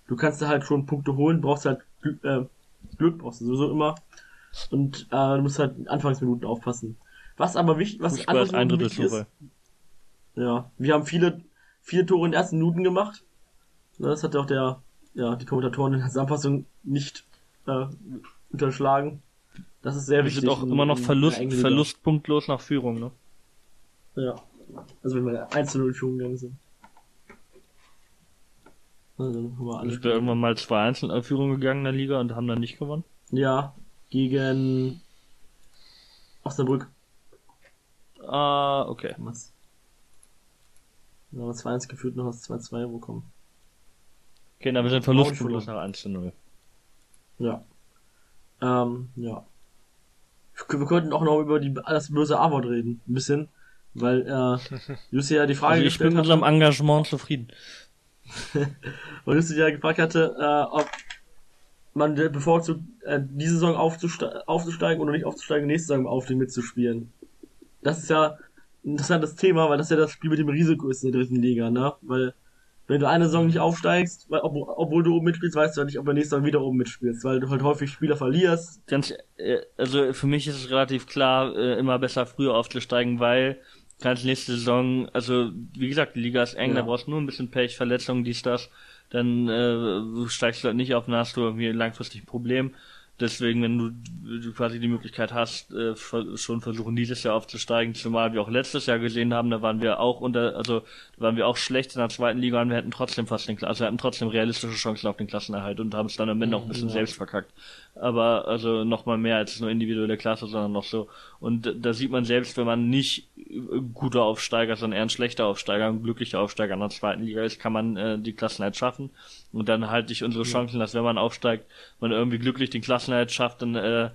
Du kannst da halt schon Punkte holen, brauchst halt äh, Glück brauchst du sowieso immer und äh, du musst halt Anfangsminuten aufpassen. Was aber wichtig, was anderes ein wichtig ist. Ja, wir haben viele, viele Tore in den ersten Minuten gemacht. Das hat auch der, ja, die Kommentatoren in der Zusammenfassung nicht äh, unterschlagen. Das ist sehr wir wichtig. Wir sind auch immer noch Verlust, verlustpunktlos nach Führung, ne? Ja. Also wenn wir 1 0 in Führung gegangen sind. Also, haben wir alles. Sind wir irgendwann mal 2-1 in Führung gegangen in der Liga und haben dann nicht gewonnen? Ja, gegen Osnabrück. Ah, okay. Was? Haben 2-1 geführt, noch aus 2-2 bekommen. Okay, dann wir sind verlustlos nach 1 0. Ja. Ähm, ja. Wir könnten auch noch über die das böse A-Wort reden. Ein bisschen. Weil, äh, Jussi ja die Frage also ich bin mit unserem Engagement zufrieden. weil Jussi ja gefragt hatte, äh, ob man bevorzugt, äh, diese Saison aufzuste aufzusteigen oder nicht aufzusteigen, nächste Saison auf den mitzuspielen das ist ja ein interessantes Thema, weil das ja das Spiel mit dem Risiko ist in der dritten Liga, ne? Weil wenn du eine Saison nicht aufsteigst, weil, ob, obwohl du oben mitspielst, weißt du ja nicht, ob du nächste Saison wieder oben mitspielst, weil du halt häufig Spieler verlierst. Ganz, äh, also für mich ist es relativ klar, äh, immer besser früher aufzusteigen, weil kannst nächste Saison, also wie gesagt, die Liga ist eng, ja. da brauchst du nur ein bisschen Pech, Verletzungen, dies, das, dann äh, steigst du halt nicht auf, dann hast du irgendwie langfristig ein Problem. Deswegen, wenn du, du quasi die Möglichkeit hast, äh, schon versuchen, dieses Jahr aufzusteigen, zumal wir auch letztes Jahr gesehen haben, da waren wir auch unter, also waren wir auch schlecht in der zweiten Liga und wir hätten trotzdem fast den, also wir hatten trotzdem realistische Chancen auf den Klassenerhalt und haben es dann am Ende auch ein bisschen ja. selbst verkackt. Aber also nochmal mehr als nur individuelle Klasse, sondern noch so. Und da sieht man selbst, wenn man nicht guter Aufsteiger, sondern eher ein schlechter Aufsteiger, ein glücklicher Aufsteiger in der zweiten Liga ist, kann man äh, die Klassenheit schaffen. Und dann halte ich unsere Chancen, dass wenn man aufsteigt, man irgendwie glücklich den Klassenhalt schafft, dann äh,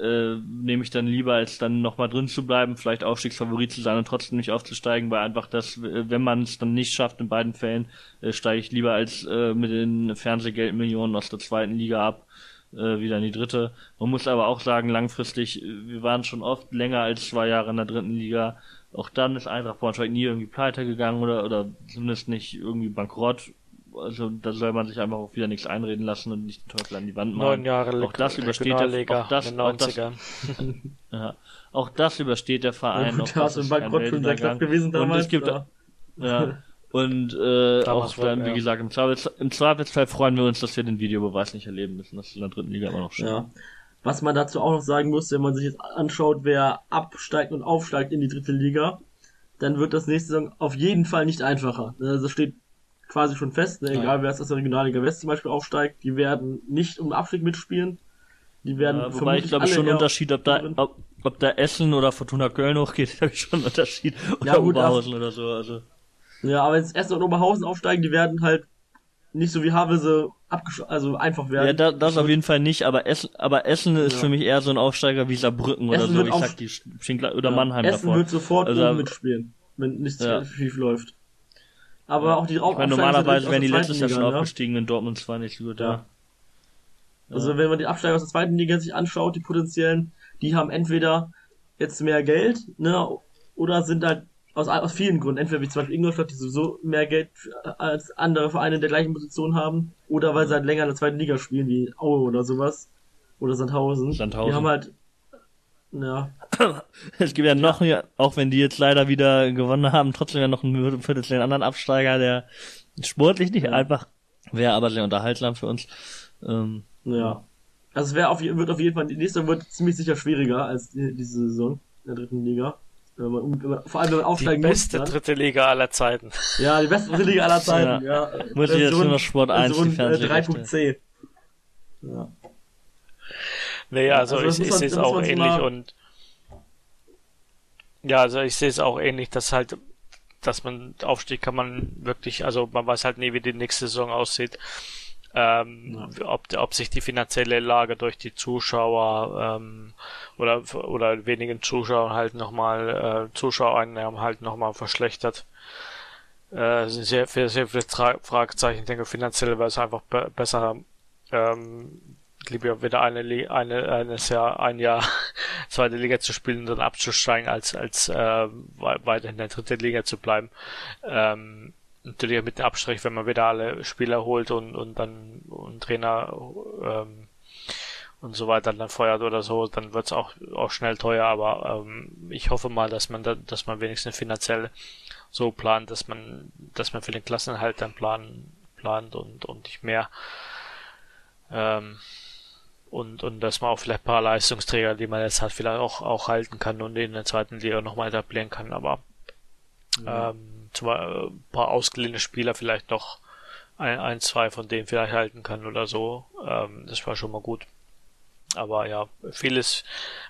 äh, nehme ich dann lieber, als dann nochmal drin zu bleiben, vielleicht Aufstiegsfavorit zu sein und trotzdem nicht aufzusteigen, weil einfach das, wenn man es dann nicht schafft in beiden Fällen, äh, steige ich lieber als äh, mit den Fernsehgeldmillionen aus der zweiten Liga ab. äh, wieder in die dritte. Man muss aber auch sagen, langfristig, äh, wir waren schon oft länger als zwei Jahre in der dritten Liga. Auch dann ist Eintracht Braunschweig nie irgendwie pleite gegangen oder, oder zumindest nicht irgendwie bankrott. Also da soll man sich einfach auch wieder nichts einreden lassen und nicht den Teufel an die Wand machen. Neun Jahre auch das übersteht der, auch das, auch das, ja, auch das übersteht der Verein. Ja, auch das ist Bankrott schon gewesen damals. Und es gibt, ja. ja und äh, auch dann, wie ja. gesagt, im, Zweifels, im Zweifelsfall freuen wir uns, dass wir den Videobeweis nicht erleben müssen. Das ist in der dritten Liga immer noch schön. Ja. Was man dazu auch noch sagen muss, wenn man sich jetzt anschaut, wer absteigt und aufsteigt in die dritte Liga, dann wird das nächste Saison auf jeden Fall nicht einfacher. Also steht quasi schon fest, ne? egal wer aus der Regionalliga West zum Beispiel aufsteigt, die werden nicht um Abstieg mitspielen. Die werden ja, wobei ich glaube schon ein Unterschied, ob da, ob, ob da Essen oder Fortuna Köln hochgeht, habe ich schon einen Unterschied. Oder ja, gut, Oberhausen oder so. Also. Ja, aber jetzt Essen und Oberhausen aufsteigen, die werden halt nicht so wie Havelse also einfach werden. Ja, da, das auf jeden Fall nicht, aber Essen, aber Essen ist ja. für mich eher so ein Aufsteiger wie Saarbrücken oder so. Ich sag die Schinkler oder ja. Mannheim Essen davor. wird sofort also, oben mitspielen, wenn nichts ja. schief läuft. Aber ja. auch die ich meine, Normalerweise wären die letztes Jahr schon ja. aufgestiegen, wenn Dortmund zwar nicht gut, ja. Also wenn man die Absteiger aus der zweiten Liga sich anschaut, die potenziellen, die haben entweder jetzt mehr Geld, ne, oder sind halt aus, aus vielen Gründen. Entweder wie zum Beispiel Ingolstadt, die sowieso mehr Geld als andere Vereine in der gleichen Position haben, oder weil sie halt länger in der zweiten Liga spielen, wie Aue oder sowas. Oder Sandhausen. Sandhausen. Die haben halt, ja. Es gibt ja noch, ja. auch wenn die jetzt leider wieder gewonnen haben, trotzdem ja noch einen Viertel den anderen Absteiger, der sportlich nicht ja. einfach wäre, aber sehr unterhaltsam für uns. Ähm, ja. Also es wäre auf, wird auf jeden Fall, die nächste wird ziemlich sicher schwieriger als die, diese Saison in der dritten Liga. Wenn man, wenn man, vor allem, wenn man aufsteigen die beste muss, dritte Liga aller Zeiten. Ja, die beste dritte Liga aller Zeiten, ja. ja. Muss ich jetzt nur noch Sport 1 so die 3.c. Ja. Nee, also, also ich, ich sehe es auch ähnlich und ja, also ich sehe es auch ähnlich, dass halt, dass man Aufstieg kann man wirklich, also man weiß halt nie, wie die nächste Saison aussieht ähm, ja. ob, ob sich die finanzielle Lage durch die Zuschauer ähm, oder oder wenigen Zuschauern halt nochmal äh, Zuschauereinnahmen halt nochmal verschlechtert. Äh, sind sehr, sehr, sehr viele Tra Fragezeichen. Ich denke, finanziell wäre es einfach be besser, ähm, lieber wieder eine, eine, eines Jahr, ein Jahr zweite Liga zu spielen und dann abzusteigen, als, als äh, weiter in der dritten Liga zu bleiben. Ähm, natürlich mit dem Abstrich, wenn man wieder alle Spieler holt und, und dann und Trainer ähm, und so weiter dann feuert oder so, dann wird's auch, auch schnell teuer, aber ähm, ich hoffe mal, dass man da, dass man wenigstens finanziell so plant, dass man, dass man für den Klassenhalt dann planen, plant und, und nicht mehr. Ähm, und, und dass man auch vielleicht ein paar Leistungsträger, die man jetzt hat, vielleicht auch, auch halten kann und in der zweiten Liga nochmal etablieren kann, aber ja. ähm, zwar ein äh, paar ausgeliehene Spieler vielleicht noch ein, ein, zwei von denen vielleicht halten kann oder so. Ähm, das war schon mal gut. Aber ja, vieles,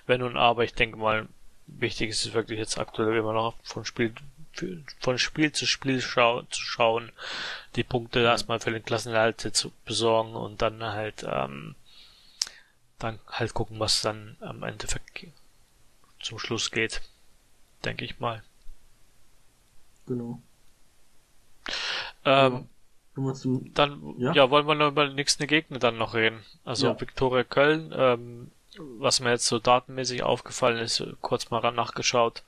wenn und aber, ich denke mal, wichtig ist es wirklich jetzt aktuell immer noch von Spiel von Spiel zu Spiel schau zu schauen, die Punkte erstmal für den Klassenerhalt zu besorgen und dann halt ähm, dann halt gucken, was dann am Endeffekt zum Schluss geht, denke ich mal. Genau. Ähm, zum, dann, ja? ja? wollen wir noch über den nächsten Gegner dann noch reden. Also ja. Viktoria Köln, ähm, was mir jetzt so datenmäßig aufgefallen ist, kurz mal ran nachgeschaut,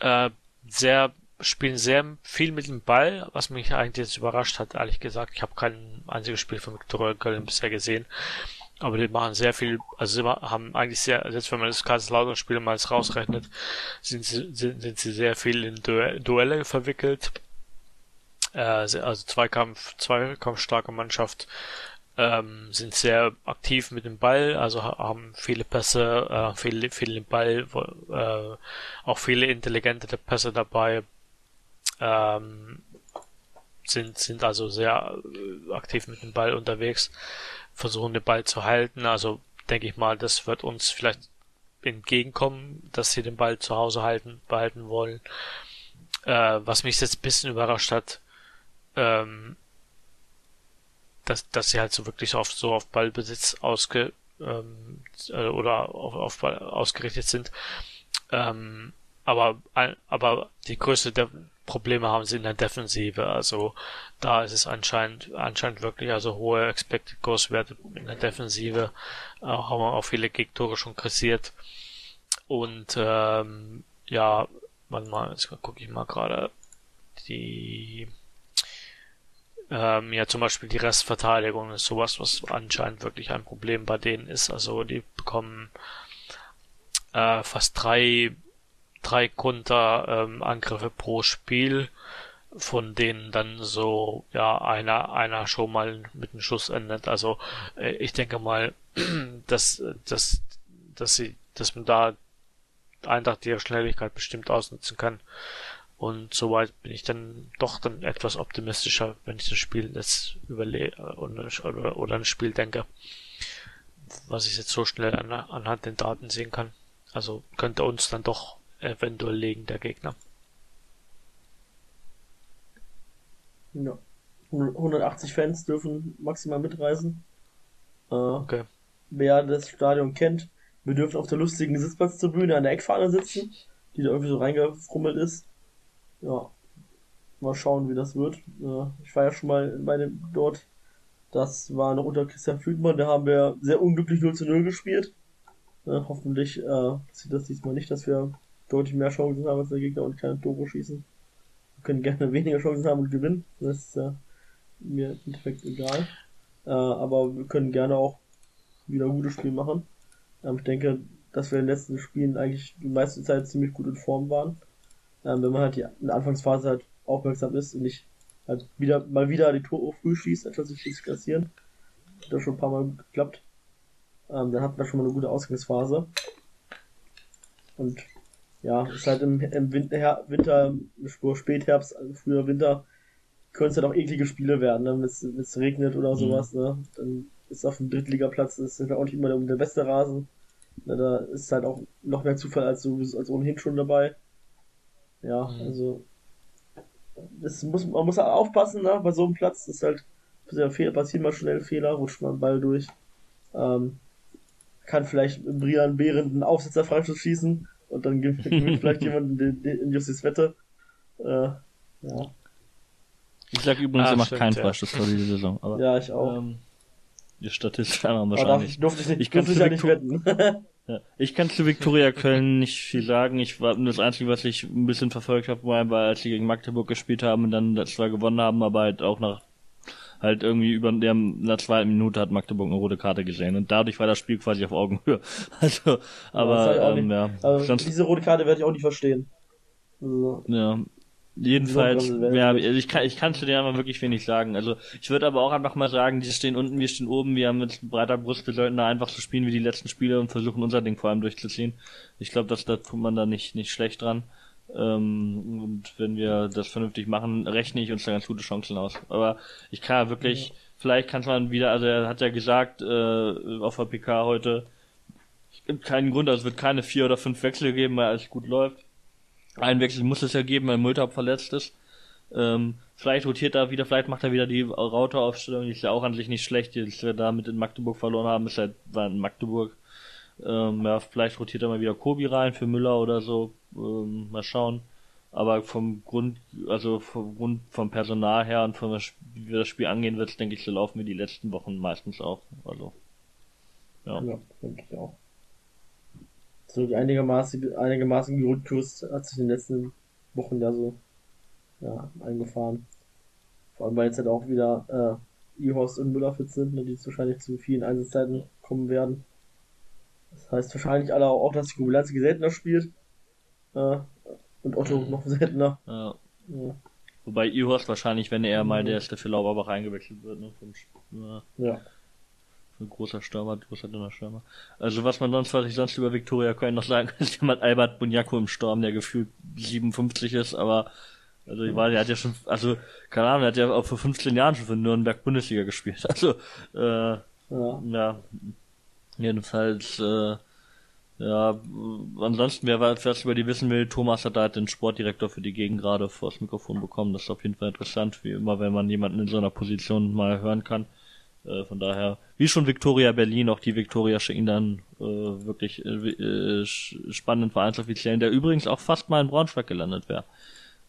äh, sehr, spielen sehr viel mit dem Ball, was mich eigentlich jetzt überrascht hat, ehrlich gesagt. Ich habe kein einziges Spiel von Viktoria Köln bisher gesehen. Aber die machen sehr viel, also sie haben eigentlich sehr, selbst wenn man das Kaiserslautern-Spiel mal rausrechnet, sind sie, sind, sind sie sehr viel in Duelle verwickelt. Äh, also Zweikampf, Zweikampfstarke Mannschaft, ähm, sind sehr aktiv mit dem Ball, also haben viele Pässe, äh, viele, viele Ball, äh, auch viele intelligente Pässe dabei, ähm, sind, sind also sehr äh, aktiv mit dem Ball unterwegs, versuchen den Ball zu halten, also denke ich mal, das wird uns vielleicht entgegenkommen, dass sie den Ball zu Hause halten, behalten wollen. Äh, was mich jetzt ein bisschen überrascht hat, ähm, dass, dass sie halt so wirklich so auf, so auf Ballbesitz ausge, ähm, äh, oder auf, auf Ball ausgerichtet sind. Ähm, aber, aber die größte De Probleme haben sie in der Defensive. Also da ist es anscheinend, anscheinend wirklich also hohe Expected Goals Werte in der Defensive. Äh, haben wir auch viele Gegentore schon kassiert. Und ähm, ja, warte mal, jetzt gucke ich mal gerade die ähm, ja zum Beispiel die Restverteidigung ist sowas, was anscheinend wirklich ein Problem bei denen ist. Also die bekommen äh, fast drei drei Konterangriffe ähm, pro Spiel, von denen dann so ja einer einer schon mal mit einem Schuss endet. Also äh, ich denke mal, dass dass dass sie dass man da Eintracht ihre Schnelligkeit bestimmt ausnutzen kann. Und soweit bin ich dann doch dann etwas optimistischer, wenn ich das Spiel jetzt überlege oder, oder ein Spiel denke, was ich jetzt so schnell an, anhand den Daten sehen kann. Also könnte uns dann doch eventuell legen, der Gegner. Ja. 180 Fans dürfen maximal mitreisen. Äh, okay. Wer das Stadion kennt, wir dürfen auf der lustigen Sitzplatztribüne an der Eckfahne sitzen, die da irgendwie so reingefrummelt ist. Ja. Mal schauen, wie das wird. Äh, ich war ja schon mal bei dem dort. Das war noch unter Christian Flügmann, da haben wir sehr unglücklich 0 zu 0 gespielt. Äh, hoffentlich äh, sieht das diesmal nicht, dass wir deutlich mehr Chancen haben als der Gegner und keine Tore schießen. Wir können gerne weniger Chancen haben und gewinnen. Das ist äh, mir im Endeffekt egal. Äh, aber wir können gerne auch wieder gute Spiele machen. Ähm, ich denke, dass wir in den letzten Spielen eigentlich die meiste Zeit ziemlich gut in Form waren. Ähm, wenn man halt die, in der Anfangsphase halt aufmerksam ist und nicht halt wieder mal wieder die Tore früh schießt, anstatt sich zu kassieren. Hat das schon ein paar Mal geklappt. Ähm, dann hat man schon mal eine gute Ausgangsphase. Und ja, ist halt im, im Winter, Winter, Spätherbst, also früher Winter, können es halt auch eklige Spiele werden, ne? wenn es regnet oder mhm. sowas, ne? Dann ist auf dem Drittligaplatz, das ist halt auch nicht immer der, der beste Rasen. Ne? Da ist halt auch noch mehr Zufall als, so, als ohnehin schon dabei. Ja, mhm. also das muss, man muss halt aufpassen, ne? bei so einem Platz ist halt passieren mal schnell Fehler, rutscht man Ball durch. Ähm, kann vielleicht Brian Behrend einen Aufsetzer Freischuss schießen und dann gewinnt vielleicht jemand in, in Justus Wette. Äh, ja. Ich sag übrigens, ah, er macht stimmt, keinen Freischuss vor dieser Saison. Aber, ja, ich auch. Ähm, die Statistiker haben wahrscheinlich. durfte ich, nicht, ich kann ja nicht wetten. ja. Ich kann zu Viktoria Köln nicht viel sagen. Ich war das Einzige, was ich ein bisschen verfolgt habe, war, als sie gegen Magdeburg gespielt haben und dann zwar gewonnen haben, aber halt auch nach halt irgendwie über der, in der zweiten Minute hat Magdeburg eine rote Karte gesehen und dadurch war das Spiel quasi auf Augenhöhe. Also, aber ja, ähm, ja. Also, sonst, diese rote Karte werde ich auch nicht verstehen. Also, ja. Jedenfalls, ja, ich kann, ich kann zu denen aber wirklich wenig sagen. Also, ich würde aber auch einfach mal sagen, die stehen unten, wir stehen oben, wir haben jetzt breiter Brust, wir sollten da einfach so spielen wie die letzten Spiele und versuchen unser Ding vor allem durchzuziehen. Ich glaube, dass da tut man da nicht, nicht schlecht dran. Ähm, und wenn wir das vernünftig machen, rechne ich uns da ganz gute Chancen aus. Aber ich kann ja wirklich, ja. vielleicht kann man wieder, also er hat ja gesagt, äh, auf der PK heute, es gibt keinen Grund, also es wird keine vier oder fünf Wechsel geben, weil alles gut läuft. Einen Wechsel muss es ja geben, weil Multab verletzt ist. Ähm, vielleicht rotiert er wieder, vielleicht macht er wieder die Router-Aufstellung, die ist ja auch an sich nicht schlecht, die wir damit in Magdeburg verloren haben, ist halt, war in Magdeburg. Ähm, ja, vielleicht rotiert er mal wieder Kobi rein für Müller oder so. Ähm, mal schauen. Aber vom Grund, also vom Grund vom Personal her und von wie wir das Spiel angehen wird, denke ich, so laufen wir die letzten Wochen meistens auch. Also. Ja, ja denke ich auch. So einigermaßen, einigermaßen die Rückkurs hat sich in den letzten Wochen ja so ja, eingefahren. Vor allem, weil jetzt halt auch wieder äh, Ihorst und Müller fit sind, ne, die wahrscheinlich zu vielen Einsatzzeiten kommen werden. Das heißt wahrscheinlich alle auch, dass die Kubulanski seltener spielt. Äh, und Otto mhm. noch seltener. Ja. ja. Wobei Ihorst wahrscheinlich, wenn er mal der erste für Lauberbach eingewechselt wird, ne? Vom, ja. ja. Ein großer Stürmer, großer dünner Stürmer. Also was man sonst, was ich sonst über Viktoria Köln noch sagen kann, ist jemand Albert Bunyaku im Sturm, der gefühlt 57 ist, aber also ich war, der hat ja schon, also keine Ahnung, der hat ja auch vor 15 Jahren schon für Nürnberg Bundesliga gespielt. Also äh, ja. ja. Jedenfalls, äh, ja, ansonsten, wer was über die wissen will, Thomas hat da halt den Sportdirektor für die Gegend gerade vors Mikrofon bekommen. Das ist auf jeden Fall interessant, wie immer, wenn man jemanden in so einer Position mal hören kann. Äh, von daher, wie schon Victoria Berlin, auch die Victoria schicken dann äh, wirklich äh, äh, spannenden Vereinsoffiziellen, der übrigens auch fast mal in Braunschweig gelandet wäre.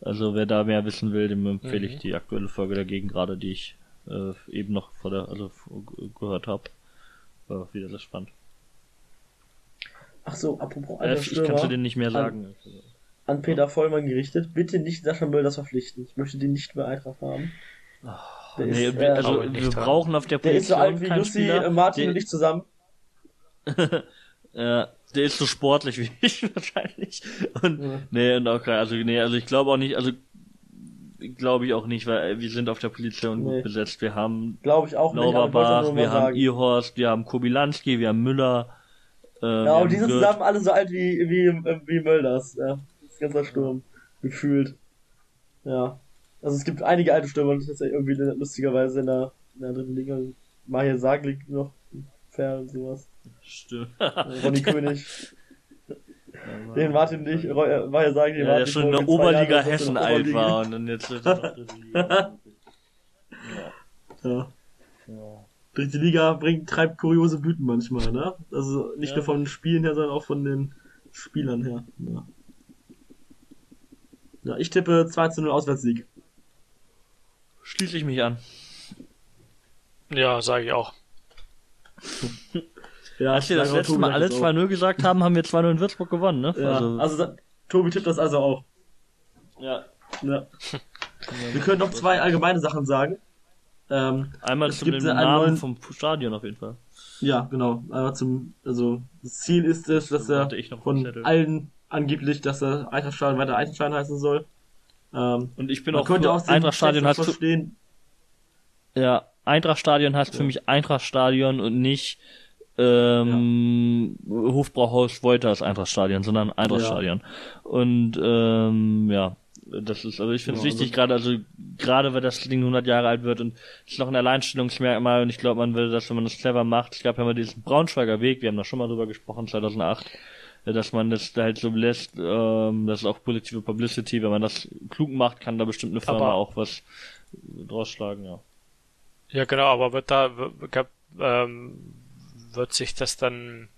Also wer da mehr wissen will, dem empfehle ich mhm. die aktuelle Folge dagegen gerade, die ich äh, eben noch vor der, also gehört habe. War wieder sehr spannend. Ach so, apropos alter Ich kann zu denen nicht mehr sagen. An, an Peter Vollmann gerichtet, bitte nicht Sascha Mölders verpflichten. Ich möchte den nicht mehr Eintracht haben. Oh, nee, ist, also wir brauchen auf der Position Der ist so alt wie Lucy, Spieler, Martin der, und ich zusammen. ja, der ist so sportlich wie ich wahrscheinlich. Und ja. nee, und auch also nee, also ich glaube auch nicht, also glaube ich auch nicht, weil wir sind auf der Position nee. gut besetzt. Wir haben glaube ich auch Lauberbach, wir haben Ihorst, wir haben Kobilanski, wir haben Müller. Äh, ja, und die sind zusammen alle so alt wie wie wie Mölders. Ja, das ganze Sturm gefühlt. Ja. Also es gibt einige alte Stürmer, das ist ja irgendwie lustigerweise in der, in der dritten Liga. Mahir Saglik noch, Fair und sowas. Stimmt. Ronny König. Den Martin nicht, Mahir Saglik, ja, Martin der schon in der Oberliga Hessen alt war und dann jetzt er dritte Liga. ja. ja. ja. Dritte Liga bringt, treibt kuriose Blüten manchmal, ne? Also nicht ja. nur von den Spielen her, sondern auch von den Spielern her. Ja, ja ich tippe 2 zu 0 Auswärtssieg. Schließe ich mich an. Ja, sage ich auch. ja, Als wir das letzte Mal alle 2-0 gesagt haben, haben wir 2-0 in Würzburg gewonnen, ne? Ja, also, also Tobi tippt das also auch. Ja. ja. wir können noch zwei allgemeine Sachen sagen. Ähm, Einmal zum Namen neuen... vom Stadion auf jeden Fall. Ja, genau. Einmal zum, also das Ziel ist es, dass er von allen angeblich, dass er Eintrachtstadion weiter Eintrachtstadion heißen soll. Ähm, und ich bin auch könnte auch Eintrachtstadion heißt verstehen. Ja, Eintrachtstadion heißt ja. für mich Eintrachtstadion und nicht ähm, ja. Hofbrauhaus Wolters Eintrachtstadion, sondern Eintrachtstadion. Ja. Und ähm, ja, das ist, also ich finde es ja, wichtig, also, gerade, also gerade weil das Ding 100 Jahre alt wird und es ist noch ein Alleinstellungsmerkmal und ich glaube, man will das, wenn man das clever macht. Es gab ja mal diesen Braunschweiger Weg, wir haben da schon mal drüber gesprochen, 2008 dass man das halt so lässt, ähm, das ist auch positive Publicity, wenn man das klug macht, kann da bestimmt eine Firma aber, auch was draus schlagen, ja. Ja, genau, aber wird da, ähm, wird sich das dann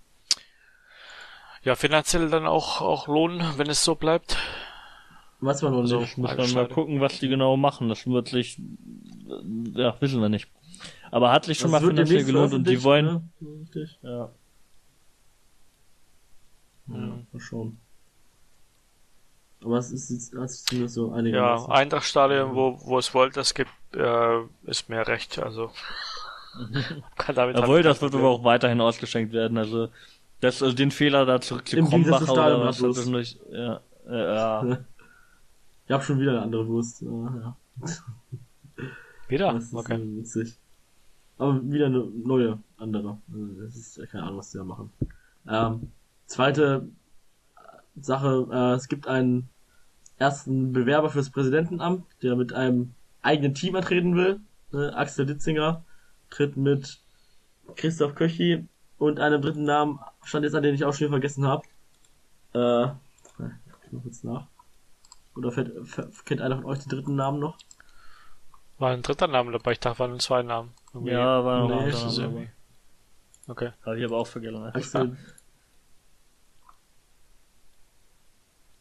ja finanziell dann auch, auch lohnen, wenn es so bleibt? Was man noch so muss man mal gucken, was die genau machen. Das wird sich, ja, wissen wir nicht. Aber hat sich schon das mal finanziell gelohnt und die wollen, ne? ja. Ja, schon. Aber es ist jetzt hast du so einige. Ja, Eintrachtstadion, wo, wo es Wolters gibt, äh, ist mehr recht, also. kann damit Jawohl, das wird aber auch weiterhin ausgeschenkt werden, also, das, also den Fehler da zurückzukommen, oder was, das nicht, ja, ja. ja. Ich hab schon wieder eine andere Wurst, ja. Wieder? Das ist okay. witzig. Aber wieder eine neue, andere. Also, das ist ja keine Ahnung, was die da machen. Ähm, Zweite Sache, äh, es gibt einen ersten Bewerber fürs Präsidentenamt, der mit einem eigenen Team antreten will. Ne? Axel Ditzinger tritt mit Christoph Köchi und einem dritten Namen, stand jetzt an den ich auch schon vergessen habe. Äh, ich noch jetzt nach. Oder fällt, kennt einer von euch den dritten Namen noch? War ein dritter Name dabei, ich dachte, waren zwei Namen. Irgendwie ja, war noch nee, ein Name. Okay. Habe ich aber auch vergessen. Axel,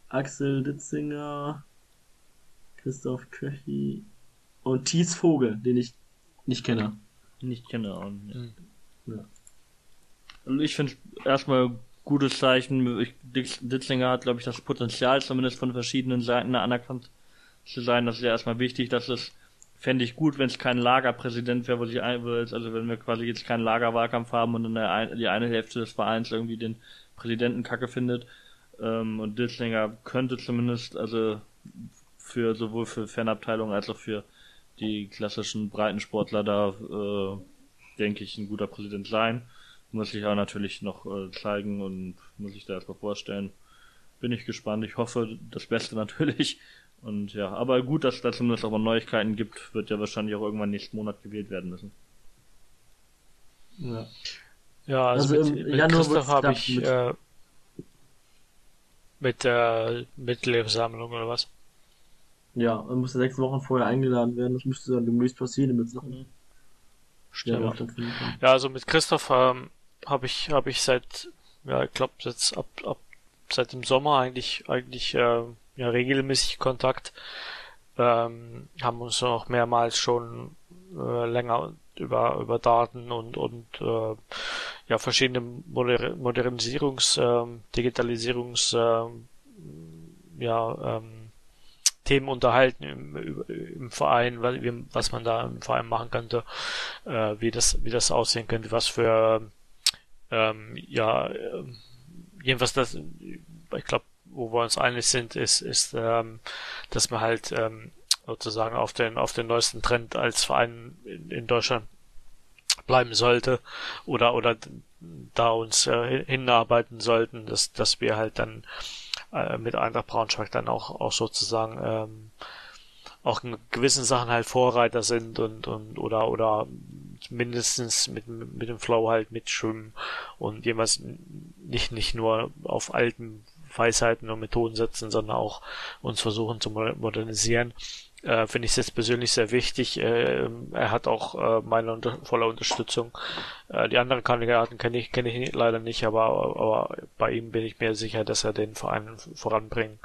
Axel Ditzinger, Christoph Köchi und Thies Vogel, den ich nicht kenne. Nicht kenne auch nicht. Mhm. Ja. Also ich finde erstmal gutes Zeichen. Ich, Ditzinger hat, glaube ich, das Potenzial, zumindest von verschiedenen Seiten anerkannt zu sein. Das ist ja erstmal wichtig, dass es fände ich gut, wenn es kein Lagerpräsident wäre, wo sich ein also wenn wir quasi jetzt keinen Lagerwahlkampf haben und dann ein, die eine Hälfte des Vereins irgendwie den Präsidenten kacke findet, ähm, und Dilslinger könnte zumindest, also für sowohl für Fanabteilungen als auch für die klassischen Breitensportler da, äh, denke ich, ein guter Präsident sein. Muss ich auch natürlich noch äh, zeigen und muss ich da erstmal vorstellen. Bin ich gespannt. Ich hoffe, das Beste natürlich. Und ja, aber gut, dass es da zumindest auch mal Neuigkeiten gibt, wird ja wahrscheinlich auch irgendwann nächsten Monat gewählt werden müssen. Ja. Ja, also, also mit, mit Christoph habe ich äh, mit der Mitgliederversammlung oder was? Ja, man musste sechs Wochen vorher eingeladen werden. Das müsste dann demnächst passieren, damit es noch mhm. ja, ja. stattfinden kann. Ja, also mit Christoph ähm, habe ich habe ich seit ja, ich glaube jetzt ab, ab seit dem Sommer eigentlich eigentlich äh, ja regelmäßig Kontakt. Ähm, haben uns auch mehrmals schon äh, länger über über Daten und und äh, ja verschiedene Moder Modernisierungs äh, Digitalisierungs äh, ja ähm, Themen unterhalten im, im Verein, was man da im Verein machen könnte, äh, wie das wie das aussehen könnte, was für ähm, ja jedenfalls das ich glaube wo wir uns einig sind ist ist ähm, dass man halt ähm, sozusagen auf den auf den neuesten Trend als Verein in, in Deutschland bleiben sollte oder oder da uns äh, hinarbeiten sollten, dass dass wir halt dann äh, mit Eintracht Braunschweig dann auch auch sozusagen ähm, auch in gewissen Sachen halt Vorreiter sind und und oder oder mindestens mit mit dem Flow halt mitschwimmen und jemals nicht nicht nur auf alten Weisheiten und Methoden setzen, sondern auch uns versuchen zu modernisieren äh, finde ich es jetzt persönlich sehr wichtig. Äh, er hat auch äh, meine unter volle Unterstützung. Äh, die anderen Kandidaten kenne ich, kenne ich leider nicht, aber, aber bei ihm bin ich mir sicher, dass er den Verein voranbringen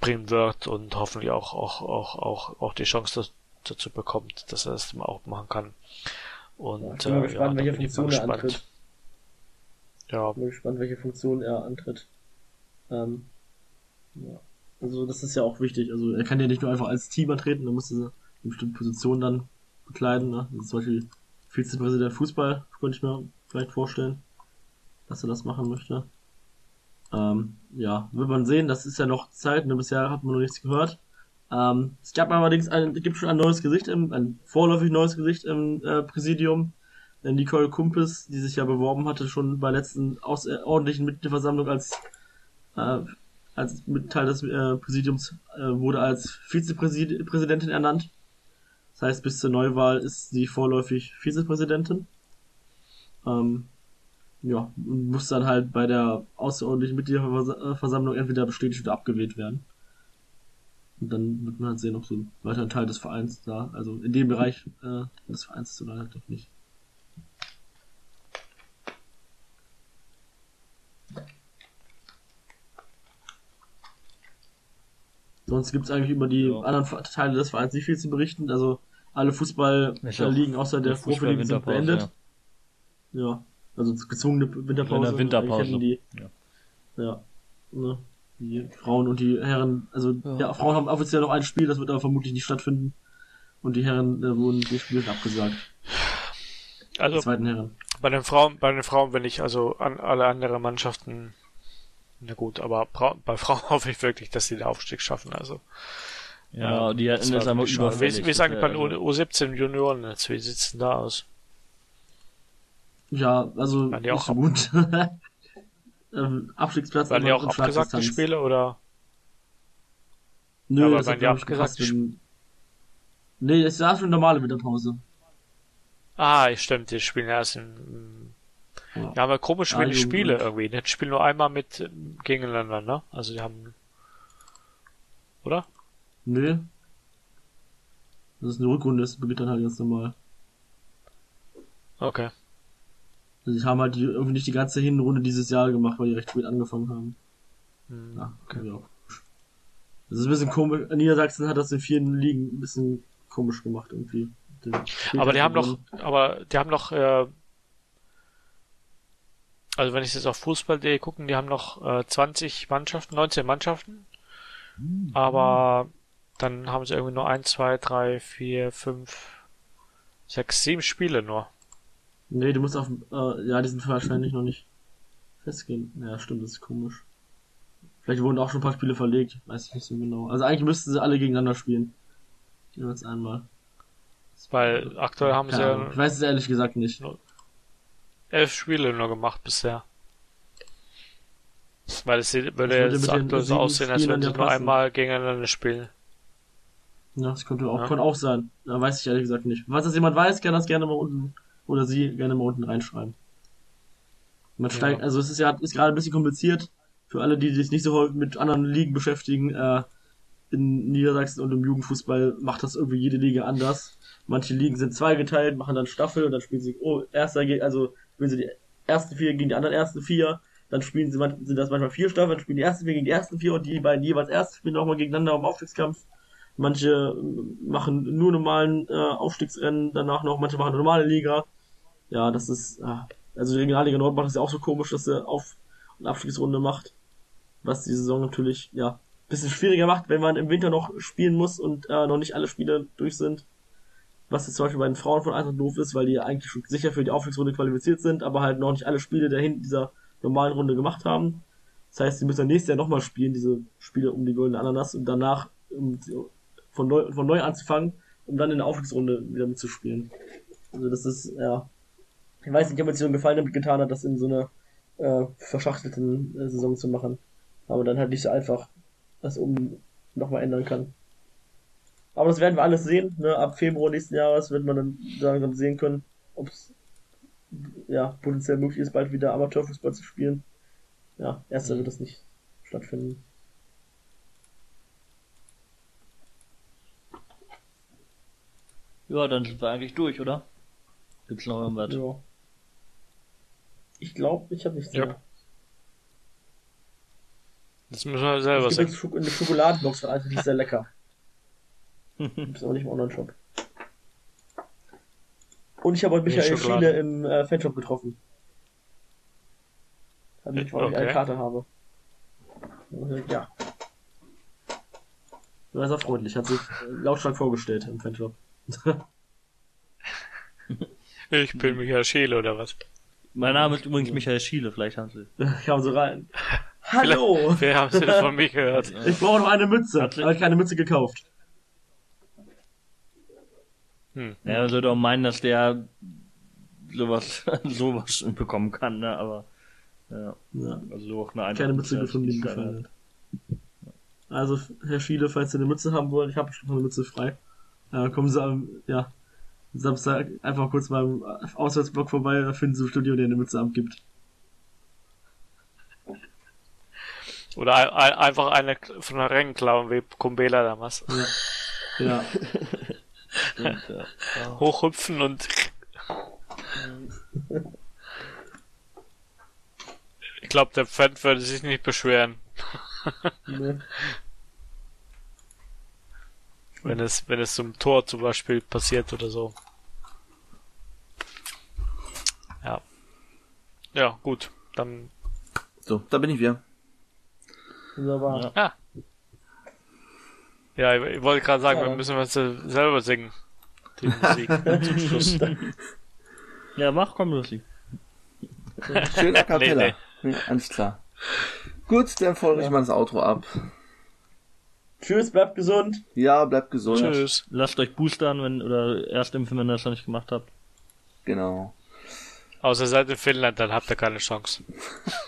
bringen wird und hoffentlich auch, auch, auch, auch, auch die Chance dazu bekommt, dass er das auch machen kann. Und ja, ich bin äh, gespannt, ja, welche Funktion er antritt. Ja. Ich bin gespannt, welche Funktion er antritt. Ähm, ja. Also das ist ja auch wichtig. Also er kann ja nicht nur einfach als Team antreten, er muss eine bestimmte Position dann bekleiden. Ne? Also zum Beispiel Vizepräsident Fußball, könnte ich mir vielleicht vorstellen, dass er das machen möchte. Ähm, ja, wird man sehen, das ist ja noch Zeit, ne? bisher hat man noch nichts gehört. Ähm, es gab allerdings ein, es gibt schon ein neues Gesicht, im, ein vorläufig neues Gesicht im äh, Präsidium. Nicole Kumpis, die sich ja beworben hatte, schon bei letzten außerordentlichen Mitgliederversammlung als äh, als Teil des äh, Präsidiums äh, wurde als Vizepräsidentin ernannt. Das heißt, bis zur Neuwahl ist sie vorläufig Vizepräsidentin. Ähm, ja, und muss dann halt bei der außerordentlichen Mitgliederversammlung entweder bestätigt oder abgewählt werden. Und dann wird man halt sehen, ob so ein weiterer Teil des Vereins da, also in dem Bereich äh, des Vereins ist oder halt doch nicht. Sonst gibt es eigentlich über die ja. anderen Teile des Vereins nicht viel zu berichten. Also alle Fußballligen außer der Profiligen sind beendet. Ja. ja. also gezwungene Winterpause. In der Winterpause. Die, ja. ja. Ne? Die Frauen und die Herren, also ja. ja. Frauen haben offiziell noch ein Spiel, das wird aber vermutlich nicht stattfinden. Und die Herren äh, wurden die Spiele abgesagt. Also die zweiten Herren. Bei den Frauen, bei den Frauen wenn ich also an alle anderen Mannschaften na gut, aber bei Frauen hoffe ich wirklich, dass sie den Aufstieg schaffen. Also ja, die hätten das einmal überfällig. Wie, wie sagen bei den U17 Junioren jetzt? Wie sieht's denn da aus? Ja, also waren die auch so gut. ähm, Abstiegsplatz. Waren die auch abgesagt, die Spiele, oder? Nö, aber das waren die abgesagt? Wenn... Nee, es war schon normale Winterpause. Ah, stimmt, die spielen erst im ja, ja aber komisch wenig ja, Spiele irgendwie. Die spielen nur einmal mit gegeneinander, ne? Also die haben. Oder? Nö. Das ist eine Rückrunde, das beginnt dann halt ganz normal. Okay. Also die haben halt die, irgendwie nicht die ganze Hinrunde dieses Jahr gemacht, weil die recht spät angefangen haben. Hm, ja, okay. Ja. Das ist ein bisschen komisch. Niedersachsen hat das in vielen Ligen ein bisschen komisch gemacht irgendwie. Aber die haben noch, aber die haben noch äh, also wenn ich jetzt auf Fußball.de gucken, die haben noch äh, 20 Mannschaften, 19 Mannschaften. Mhm. Aber dann haben sie irgendwie nur 1, 2, 3, 4, 5, 6, 7 Spiele nur. Nee, du musst auf, äh, ja, die sind wahrscheinlich noch nicht festgehen. Ja, stimmt, das ist komisch. Vielleicht wurden auch schon ein paar Spiele verlegt, weiß ich nicht so genau. Also eigentlich müssten sie alle gegeneinander spielen. Jeweils einmal. Weil aktuell haben sie ja. Ich weiß es ehrlich gesagt nicht elf Spiele nur gemacht bisher. Weil es würde jetzt aktuell so aussehen, als wenn sie nur einmal gegeneinander spielen. Ja, das könnte auch, ja. kann auch sein. Da weiß ich ehrlich gesagt nicht. Falls das jemand weiß, kann das gerne mal unten, oder sie gerne mal unten reinschreiben. Man steigt, ja. also es ist ja, ist gerade ein bisschen kompliziert für alle, die sich nicht so häufig mit anderen Ligen beschäftigen, äh, in Niedersachsen und im Jugendfußball macht das irgendwie jede Liga anders. Manche Ligen sind zweigeteilt, machen dann Staffel und dann spielen sie, oh, erster, also spielen sie die ersten vier gegen die anderen ersten vier, dann spielen sie, sind das manchmal vier Staffeln, dann spielen die ersten vier gegen die ersten vier und die beiden jeweils ersten spielen nochmal gegeneinander im Aufstiegskampf. Manche machen nur normalen äh, Aufstiegsrennen danach noch, manche machen eine normale Liga. Ja, das ist, äh, also die Regionalliga Nord macht es ja auch so komisch, dass er Auf- und Abstiegsrunde macht, was die Saison natürlich, ja, bisschen schwieriger macht, wenn man im Winter noch spielen muss und äh, noch nicht alle Spiele durch sind. Was jetzt zum Beispiel bei den Frauen von Eintracht doof ist, weil die eigentlich schon sicher für die Aufstiegsrunde qualifiziert sind, aber halt noch nicht alle Spiele dahin dieser normalen Runde gemacht haben. Das heißt, sie müssen dann nächstes Jahr nochmal spielen, diese Spiele um die goldene Ananas und danach um, von, neu, von neu anzufangen, um dann in der Aufstiegsrunde wieder mitzuspielen. Also das ist, ja. Ich weiß nicht, ob mir so einen Gefallen damit getan hat, das in so einer äh, verschachtelten äh, Saison zu machen. Aber dann halt nicht so einfach das um nochmal ändern kann. Aber das werden wir alles sehen. Ne? Ab Februar nächsten Jahres wird man dann langsam sehen können, ob es ja, potenziell möglich ist, bald wieder Amateurfußball zu spielen. Ja, erster wird das nicht stattfinden. Ja, dann sind wir eigentlich durch, oder? Gibt's noch irgendwas? Ja. Ich glaube, ich habe nichts Ja. mehr. Das müssen wir selber Es gibt sagen. jetzt Schok- eine Schokoladenbox von Alter, die ist sehr lecker. Gibt's aber nicht im Online-Shop. Und ich habe heute Michael. Schiele im äh, Fanshop getroffen. Hat mich gefragt, ob ich eine Okay. Karte habe. Ja. War sehr freundlich, hat sich äh, lautstark vorgestellt im Fanshop. Ich bin Michael Scheele oder was? Mein Name ist übrigens Michael Schiele, vielleicht haben Sie. Ich kam so rein. Hallo! Wer haben Sie denn von mir gehört? Ich brauche noch eine Mütze. Hat Habe ich keine Mütze gekauft. Hm. Ja, man sollte auch meinen, dass der sowas, sowas bekommen kann, ne, aber, ja, Ja. also auch eine keine Mütze gefunden, die mir gefallen hat. Also, Herr Schiele, falls Sie eine Mütze haben wollen, ich habe schon eine Mütze frei. Äh, kommen Sie am, ja, Samstag einfach kurz beim Auswärtsblock vorbei, da finden Sie im Studio, der eine Mütze abgibt. Oder ein, ein, einfach eine von der Rennen klauen, wie Kumbela damals. Ja. Stimmt, ja. Hochhüpfen und ich glaube, der Fan würde sich nicht beschweren, Ne? wenn es, wenn es zum Tor zum Beispiel passiert oder so. Ja. Ja, gut. Dann So, da bin ich wieder. Wunderbar. Ja. Ah. Ja, ich, ich wollte gerade sagen, Ja. wir müssen was selber singen. Die Musik zum Schluss. ja, mach, komm, Lucy. Schön a cappella. Nee, Nee, alles klar. Gut, dann folge ich Ja. mal das Outro ab. Tschüss, bleibt gesund. Ja, bleibt gesund. Tschüss. Lasst euch boostern, wenn, oder erst impfen, wenn ihr das noch nicht gemacht habt. Genau. Außer seid in Finnland, dann habt ihr keine Chance.